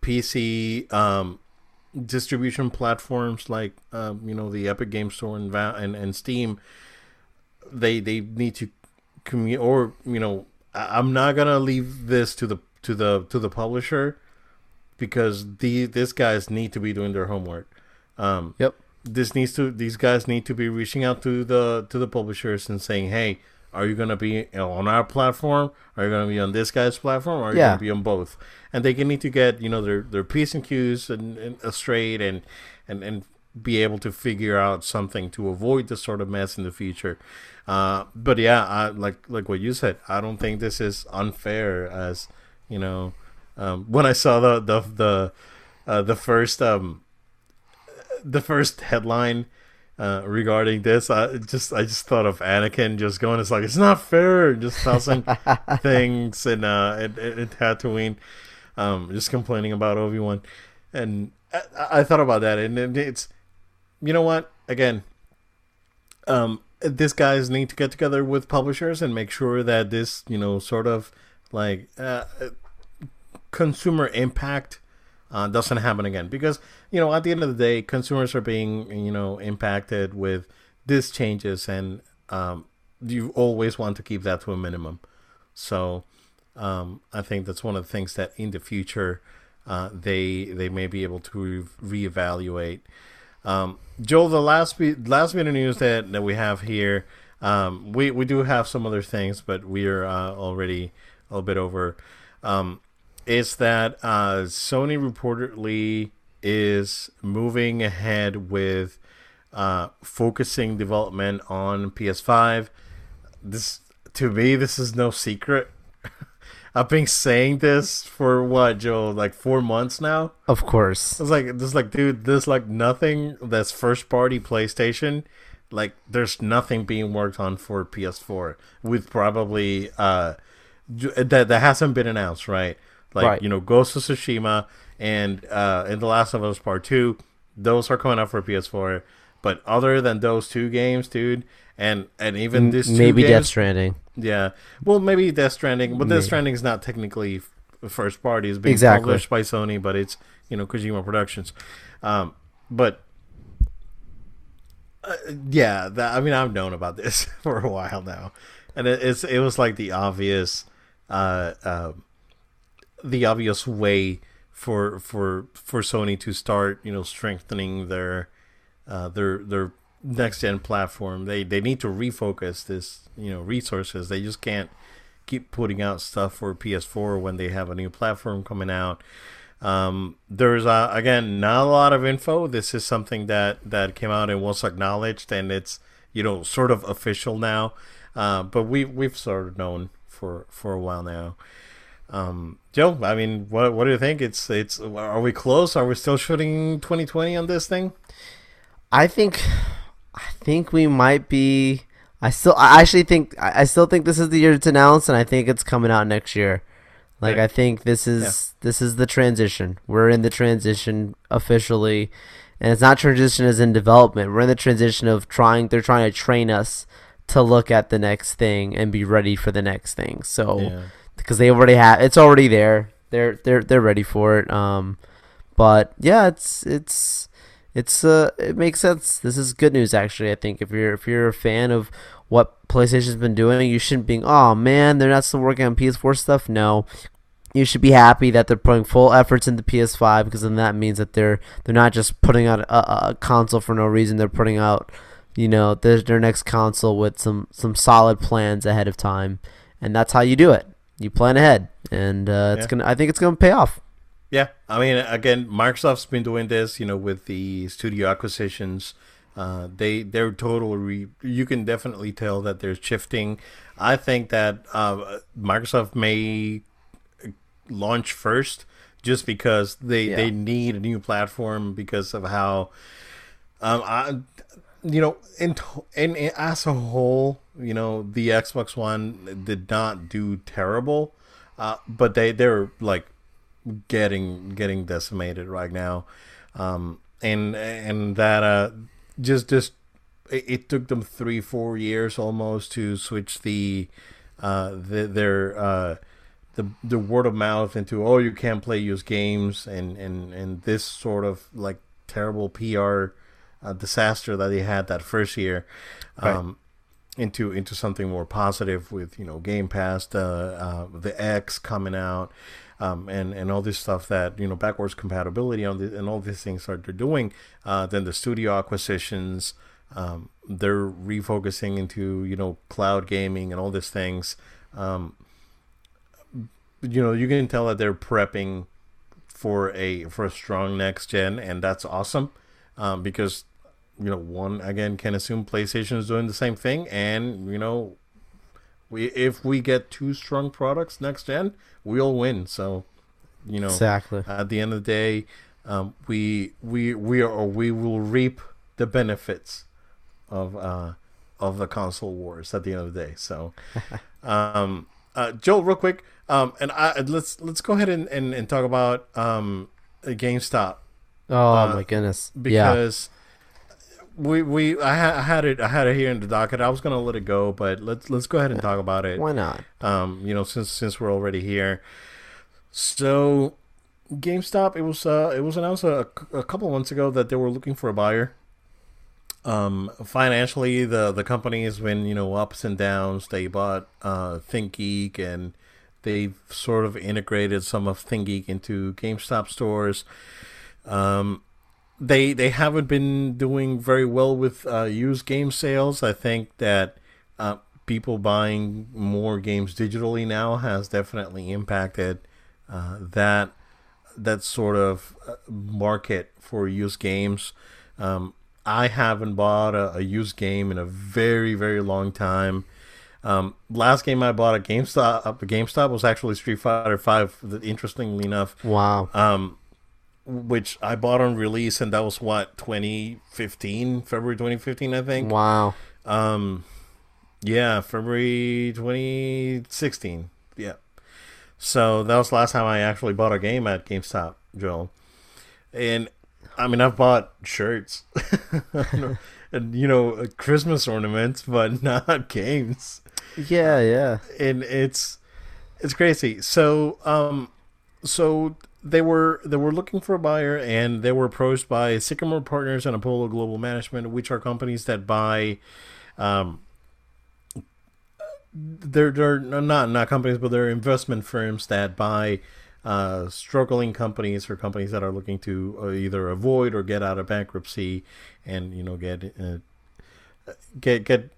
PC um, distribution platforms like um, you know the Epic Game Store and, and and Steam, they they need to commu or you know I'm not gonna leave this to the to the to the publisher because the these guys need to be doing their homework. Um, yep. This needs to these guys need to be reaching out to the to the publishers and saying, hey, are you gonna be on our platform? Are you gonna be on this guy's platform? Or are you Yeah. gonna be on both? And they need to get you know their their p's and q's and, and uh, straight and and and be able to figure out something to avoid this sort of mess in the future. Uh, but yeah, I, like like what you said, I don't think this is unfair. As you know, um, when I saw the the the uh, the first um the first headline uh, regarding this, I just I just thought of Anakin just going, it's like it's not fair, just tossing things and uh in, in Tatooine, um, just complaining about Obi Wan, and I, I thought about that, and it's you know what? Again, um, these guys need to get together with publishers and make sure that this you know sort of like uh, consumer impact uh, doesn't happen again because you know at the end of the day consumers are being you know impacted with these changes and um, you always want to keep that to a minimum so um, I think that's one of the things that in the future uh, they they may be able to re- reevaluate. Um, Joel, the last bit, last bit of news that, that we have here, um, we we do have some other things, but we are uh, already a little bit over. Um, is that uh, Sony reportedly is moving ahead with uh, focusing development on PS5. This to me, this is no secret. I've been saying this for what, Joe, like four months now. Of course. It's like this, like, dude, there's like nothing that's first party PlayStation. Like, there's nothing being worked on for PS4 with probably uh that that hasn't been announced, right? Like, Right. you know, Ghost of Tsushima and uh and The Last of Us Part Two, those are coming out for PS4. But other than those two games, dude, and and even this Maybe two Death Stranding. yeah. Well, maybe Death Stranding, but Death Maybe. Stranding is not technically first party. It's being Exactly. published by Sony, but it's you know Kojima Productions. Um, but uh, yeah, that, I mean, I've known about this for a while now, and it, it's it was like the obvious, uh, um the obvious way for for for Sony to start you know strengthening their uh, their their next gen platform. They they need to refocus this you know resources. They just can't keep putting out stuff for PS4 when they have a new platform coming out. Um, there's uh, again not a lot of info. This is something that that came out and was acknowledged, and it's you know sort of official now. Uh, but we we've sort of known for for a while now. Um, Joe, I mean, what what do you think? It's it's are we close? Are we still shooting 2020 on this thing? I think, I think we might be. I still, I actually think, I still think this is the year it's announced, and I think it's coming out next year. Like Yeah. I think this is this is the transition. We're in the transition officially, and it's not transition as in development. We're in the transition of trying. They're trying to train us to look at the next thing and be ready for the next thing. So Yeah. Because they already have it's already there. They're they're they're ready for it. Um, but yeah, it's it's it's uh it makes sense. This is good news actually. I think if you're if you're a fan of what PlayStation's been doing, you shouldn't be oh man they're not still working on PS4 stuff. No, you should be happy that they're putting full efforts into PS5 because then that means that they're they're not just putting out a, a console for no reason. They're putting out you know their their next console with some some solid plans ahead of time, and that's how you do it. You plan ahead, and uh, it's Yeah. gonna. I think it's gonna pay off. Yeah, I mean, again, Microsoft's been doing this, you know, with the studio acquisitions. Uh, they they're totally you can definitely tell that they're shifting. I think that uh, Microsoft may launch first just because they Yeah. they need a new platform because of how um I you know in in, in as a whole you know the Xbox One did not do terrible uh, but they they're like getting getting decimated right now. Um and and that uh just just it, it took them three four years almost to switch the uh the, their uh the the word of mouth into oh you can't play used games and and and this sort of like terrible PR uh, disaster that they had that first year. Um into into something more positive with you know Game Pass, uh, uh, the X coming out, um, and and all this stuff that you know backwards compatibility on the, and all these things that they're doing. Uh, then the studio acquisitions, um, they're refocusing into you know cloud gaming and all these things. Um, you know you can tell that they're prepping for a for a strong next gen, and that's awesome um, because you know one again can assume PlayStation is doing the same thing, and you know we if we get two strong products next gen, we'll win. So you know Exactly. at the end of the day, um, we we we are we will reap the benefits of uh, of the console wars at the end of the day. So, um, uh, Joel, real quick, um, and I let's let's go ahead and, and, and talk about um, GameStop Oh Uh, my goodness. yeah. We we I, ha- I had it I had it here in the docket. I was gonna let it go, but let's let's go ahead and talk about it Why not? um, you know, since since we're already here. So, GameStop, it was uh, it was announced a, a couple months ago that they were looking for a buyer. Um, financially, the the company has been you know ups and downs. They bought uh, ThinkGeek, and they've sort of integrated some of ThinkGeek into GameStop stores. Um, they they haven't been doing very well with uh, used game sales. I think that uh, people buying more games digitally now has definitely impacted uh, that that sort of uh, market for used games. Um, I haven't bought a, a used game in a very very long time. Um, last game I bought at GameStop, at GameStop was actually Street Fighter Five. Interestingly enough, Wow. um, which I bought on release, and that was what 2015, February 2015, I think. Wow. Um, yeah, February 2016. Yeah. So that was the last time I actually bought a game at GameStop, Joel. And I mean, I've bought shirts and you know Christmas ornaments, but not games Yeah, yeah. and it's it's crazy. So um, so they were they were looking for a buyer, and they were approached by Sycamore Partners and Apollo Global Management, which are companies that buy. Um, they're they're not not companies, but they're investment firms that buy uh, struggling companies or companies that are looking to uh, either avoid or get out of bankruptcy, and you know get uh, get get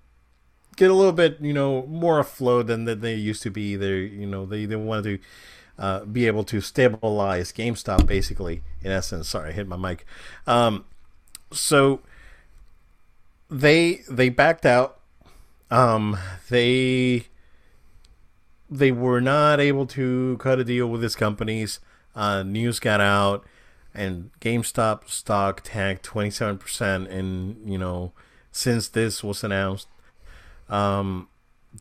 get a little bit you know more afloat than that they used to be. They you know they they wanted to uh, be able to stabilize GameStop basically in essence. Sorry, I hit my mic. Um, so they they backed out. Um, they they were not able to cut a deal with these companies. Uh, news got out, and GameStop stock tanked twenty seven percent. And you know, since this was announced, um,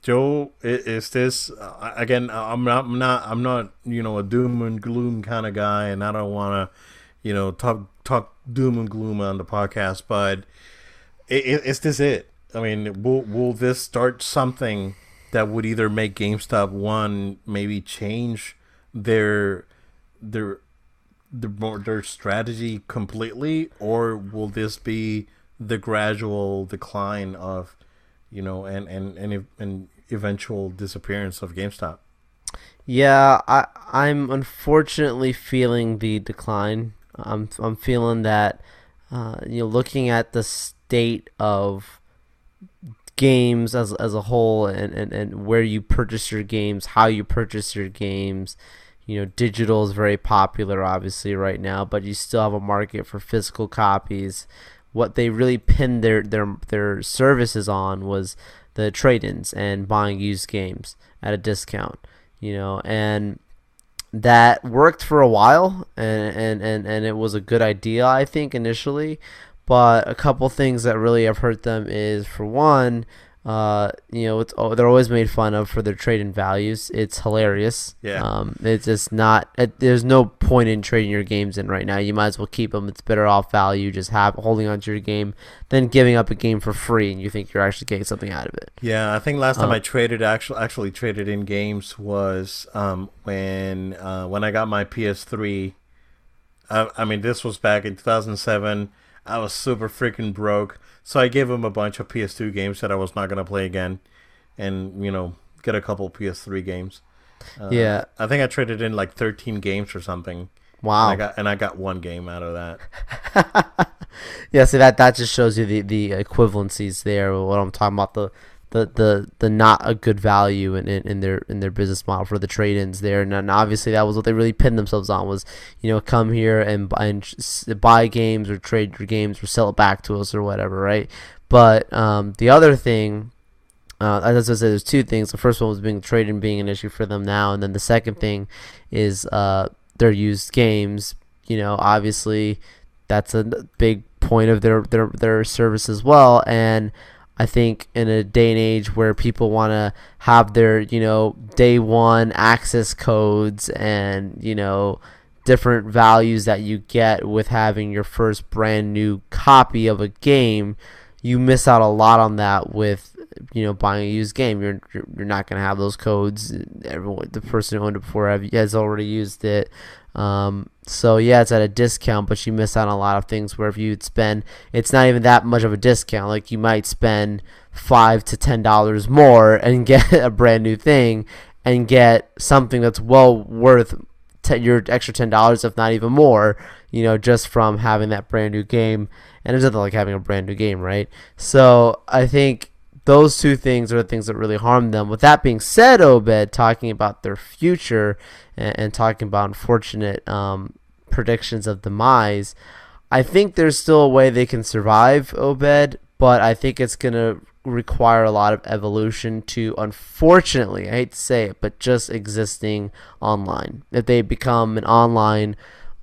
Joe, is this uh, again? I'm not, I'm not, I'm not, you know, a doom and gloom kind of guy, and I don't want to, you know, talk talk doom and gloom on the podcast. But is this it? I mean, will will this start something that would either make GameStop one maybe change their their their their strategy completely, or will this be the gradual decline of you know and and and, and eventual disappearance of GameStop? Yeah, I I'm unfortunately feeling the decline. I'm I'm feeling that uh, you know looking at the state of games as as a whole and, and, and where you purchase your games, how you purchase your games. You know, digital is very popular obviously right now, but you still have a market for physical copies what they really pinned their their their services on was the trade-ins and buying used games at a discount. You know, and that worked for a while, and and and, and it was a good idea, I think, initially. But a couple things that really have hurt them is, for one, uh, you know, it's oh, they're always made fun of for their trade in values. It's hilarious. Yeah. Um, it's just not. It, there's no point in trading your games in right now. You might as well keep them. It's better off value just have holding onto your game than giving up a game for free and you think you're actually getting something out of it. Yeah, I think last time Um, I traded actually actually traded in games was um, when uh, when I got my PS3. I, I mean, this was back in 2007. I was super freaking broke, so I gave him a bunch of PS2 games that I was not gonna play again, and you know get a couple PS3 games. Uh, Yeah. I think I traded in like 13 games or something. Wow. And I got and I got one game out of that. Yeah, see that that just shows you the the equivalencies there. What I'm talking about the the the, the not a good value in, in, in their in their business model for the trade ins there, and, and obviously that was what they really pinned themselves on was you know come here and buy, and buy games or trade your games or sell it back to us or whatever, right? But um, the other thing uh, as I said, there's two things. The first one was being trading being an issue for them now, and then the second thing is uh, their used games. You know, obviously, that's a big point of their their their service as well. And I think in a day and age where people want to have their you know day one access codes and you know different values that you get with having your first brand new copy of a game you miss out a lot on that with you know buying a used game you're you're, you're not going to have those codes everyone the person who owned it before has already used it um, so yeah it's at a discount but you miss out on a lot of things where if you'd spend it's not even that much of a discount like you might spend five to ten dollars more and get a brand new thing and get something that's well worth your extra ten dollars, if not even more, you know, just from having that brand new game. And there's nothing like having a brand new game, right? So I think those two things are the things that really harm them. With that being said, Obed, talking about their future and, and talking about unfortunate um, predictions of demise, I think there's still a way they can survive, Obed, but I think it's gonna require a lot of evolution to unfortunately i hate to say it but just existing online if they become an online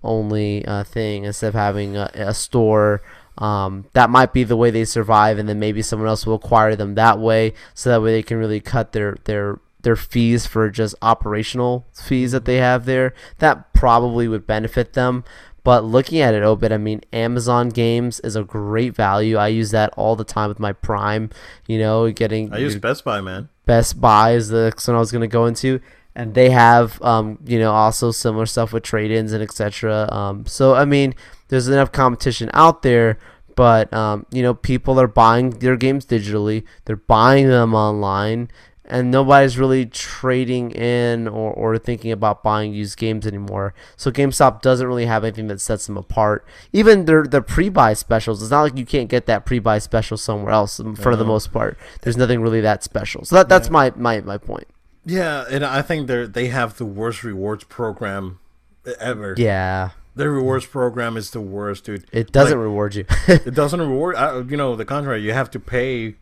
only uh, thing instead of having a, a store um, that might be the way they survive and then maybe someone else will acquire them that way so that way they can really cut their their their fees for just operational fees that they have there that probably would benefit them but looking at it, Obed, I mean, Amazon Games is a great value. I use that all the time with my Prime. You know, getting I use Best Buy, man. Best Buy is the next one I was going to go into, and they have, um, you know, also similar stuff with trade-ins and etc. Um, so I mean, there's enough competition out there, but um, you know, people are buying their games digitally. They're buying them online, and nobody's really trading in or, or thinking about buying used games anymore. So GameStop doesn't really have anything that sets them apart. Even their their pre-buy specials, it's not like you can't get that pre-buy special somewhere else um, for the most part. There's nothing really that special. So that, that's Yeah. my, my, my point. Yeah, and I think they they have the worst rewards program ever. Yeah. Their rewards program is the worst, dude. It doesn't Like, reward you. it doesn't reward. Uh, you know, the contrary. You have to pay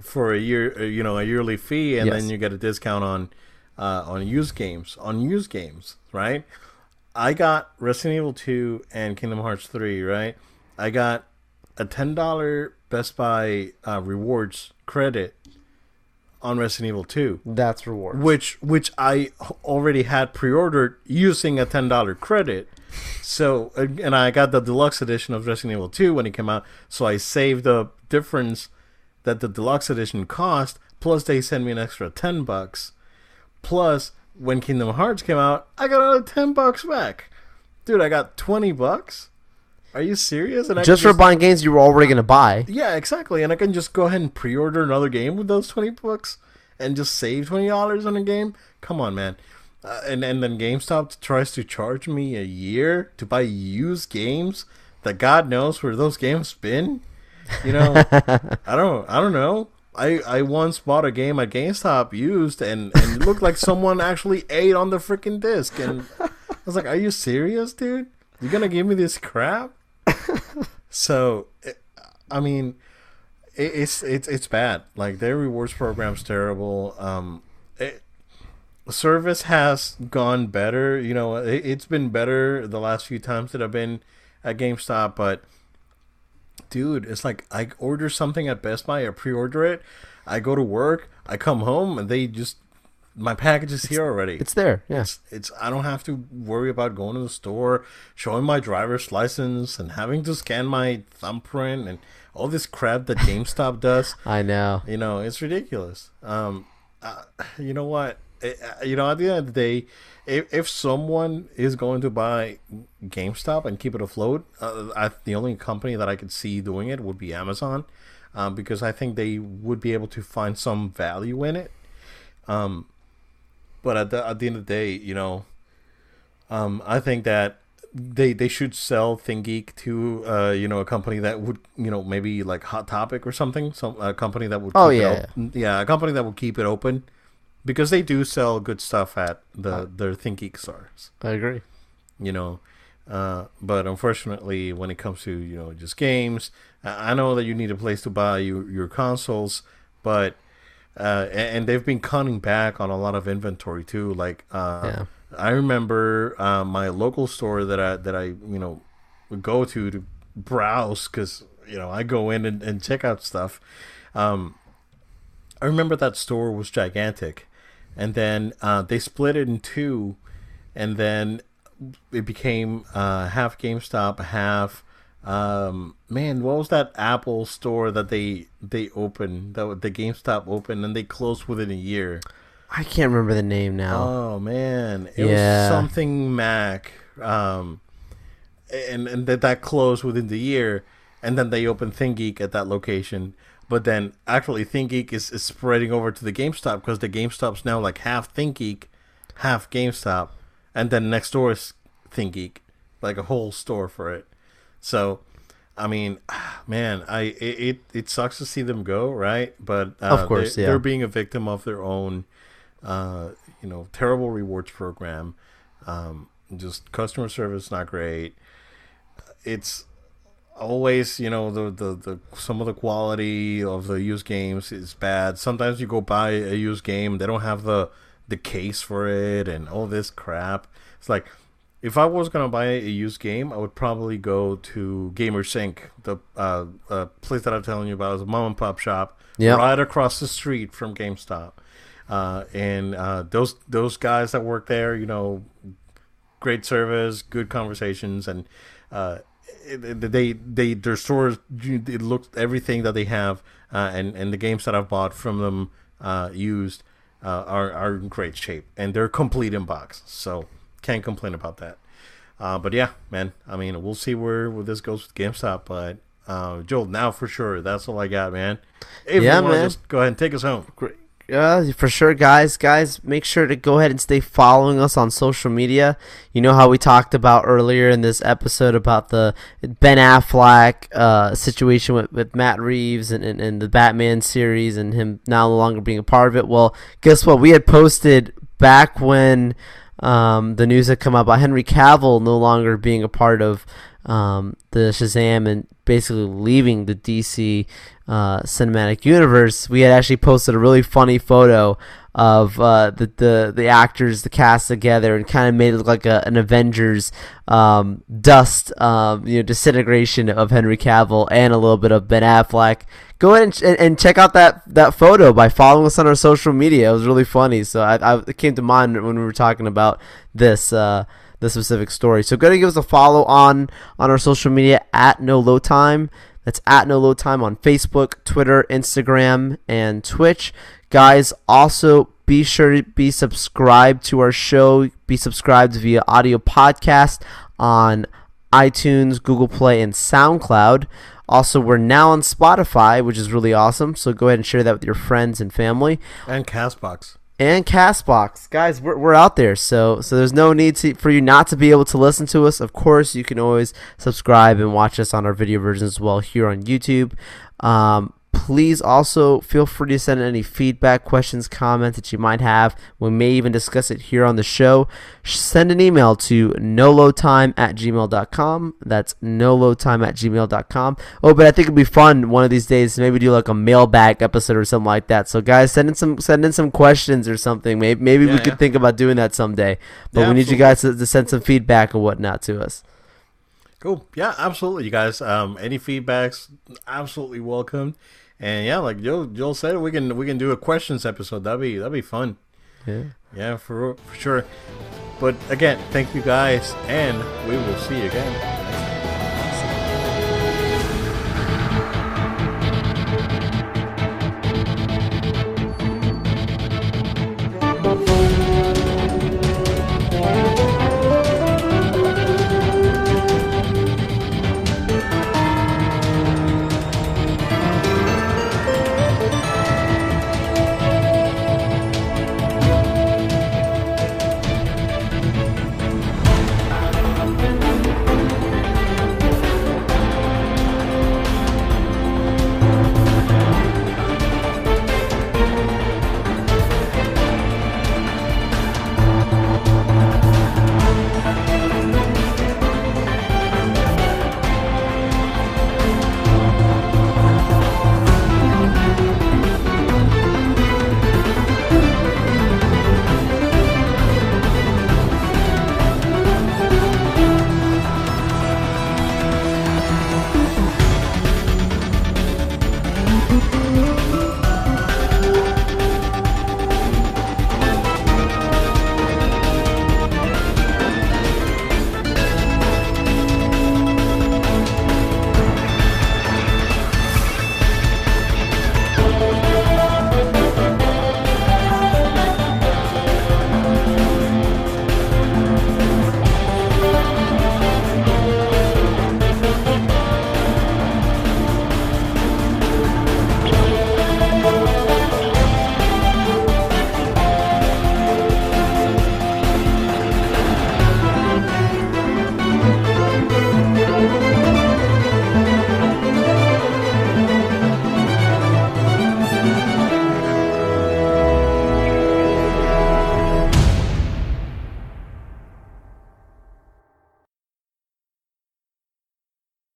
for a year. Uh, you know, a yearly fee, and Yes. then you get a discount on uh, on used games. On used games, right? I got Resident Evil Two and Kingdom Hearts Three. Right? I got a ten dollar Best Buy uh, rewards credit on Resident Evil Two that's reward. which which I already had pre-ordered using a ten dollar credit. So and I got the deluxe edition of Resident Evil Two when it came out. So I saved the difference that the deluxe edition cost. Plus they sent me an extra ten bucks. Plus when Kingdom Hearts came out, I got another ten bucks back. Dude, I got twenty bucks. Are you serious? And I Just for buying games you were already going to buy. yeah, exactly. And I can just go ahead and pre-order another game with those twenty bucks and just save twenty dollars on a game. Come on, man. Uh, and and then GameStop tries to charge me a year to buy used games that God knows where those games been. You know, I don't I don't know. I, I once bought a game at GameStop used and, and it looked like someone actually ate on the freaking disc and I was like, Are you serious, dude? You're gonna give me this crap? so I mean, it, it's it's it's bad. Like their rewards program's terrible. Um, service has gone better. You know, it, it's been better the last few times that I've been at GameStop, but dude, it's like I order something at Best Buy, I pre-order it, I go to work, I come home, and they just my package is here already. It's there. Yeah. It's, it's I don't have to worry about going to the store, showing my driver's license, and having to scan my thumbprint and all this crap that GameStop does. I know. You know, it's ridiculous. Um, uh, you know what? You know, at the end of the day, if, if someone is going to buy GameStop and keep it afloat, uh, I, the only company that I could see doing it would be Amazon, um, because I think they would be able to find some value in it. Um, but at the at the end of the day, you know, um, I think that they they should sell ThinkGeek to uh, you know a company that would you know maybe like Hot Topic or something, some a company that would Oh, yeah. op- yeah a company that will keep it open because they do sell good stuff at the their ThinkGeek stores I agree. you know. Uh, but unfortunately, when it comes to you know just games, I I know that you need a place to buy your your consoles, but uh, and they've been cutting back on a lot of inventory too. Like uh, Yeah. I remember uh, my local store that I that I you know would go to to browse because you know I go in and, and check out stuff. Um, I remember that store was gigantic, and then uh, they split it in two, and then it became uh, half GameStop, half um, man. What was that Apple store that they they opened? That the GameStop opened, and they closed within a year. I can't remember the name now. Oh man, it Yeah. was something Mac, um, and and that that closed within the year, and then they opened ThinkGeek at that location. But then actually, ThinkGeek is, is spreading over to the GameStop because the GameStop's now like half ThinkGeek, half GameStop, and then next door is ThinkGeek, like a whole store for it. So, I mean, man, I it it, it sucks to see them go, right? But uh, Of course, they, yeah. they're being a victim of their own uh, you know, terrible rewards program. Um, just customer service not great. It's always, you know, the, the, the some of the quality of the used games is bad. Sometimes you go buy a used game, they don't have the the case for it and all this crap. It's like if I was gonna buy a used game, I would probably go to GamerSync, the uh, uh, place that I'm telling you about is a mom and pop shop Yep. right across the street from GameStop. Uh, and uh, those those guys that work there, you know, great service, good conversations, and uh, they they their stores it looks everything that they have, uh, and and the games that I've bought from them uh, used uh, are are in great shape, and they're complete in box, so can't complain about that. Uh, but yeah, man, I mean, we'll see where, where this goes with GameStop, but. Uh, Joel, now for sure, that's all I got, man. If Yeah, you man. just go ahead and take us home. Uh, for sure, guys. Guys, make sure to go ahead and stay following us on social media. You know how we talked about earlier in this episode about the Ben Affleck uh, situation with, with Matt Reeves and, and, and the Batman series and him now no longer being a part of it. Well, guess what? We had posted back when um, the news had come out about Henry Cavill no longer being a part of um, the Shazam and basically leaving the DC uh, cinematic universe. We had actually posted a really funny photo of uh, the, the the actors, the cast together, and kind of made it look like a, an Avengers um, dust, um, you know, disintegration of Henry Cavill and a little bit of Ben Affleck. Go ahead and, and check out that, that photo by following us on our social media. It was really funny. So I, I it came to mind when we were talking about this. Uh, this specific story. So go and give us a follow on on our social media at No Low Time. That's at No Low Time on Facebook, Twitter, Instagram, and Twitch. Guys, also be sure to be subscribed to our show. Be subscribed via audio podcast on iTunes, Google Play, and SoundCloud. Also, we're now on Spotify, which is really awesome. So go ahead and share that with your friends and family And Castbox. And Castbox. Guys, we're, we're out there, so so there's no need to, for you not to be able to listen to us. Of course, you can always subscribe and watch us on our video version as well here on YouTube. Um, please also feel free to send any feedback, questions, comments that you might have. We may even discuss it here on the show. Send an email to nolotime at gmail.com. That's nolotime at gmail.com. Oh, but I think it'd be fun one of these days to maybe do like a mailbag episode or something like that. So guys, send in some send in some questions or something. Maybe maybe we Yeah, could think about doing that someday. But Yeah, we need you guys to, to send some feedback and whatnot to us. Cool. Yeah, absolutely, you guys. Um, any feedbacks, absolutely welcome. And yeah, like Joe Joel said, we can we can do a questions episode. That'd be that'd be fun. Yeah. Yeah, for for sure. But again, thank you guys, and we will see you again.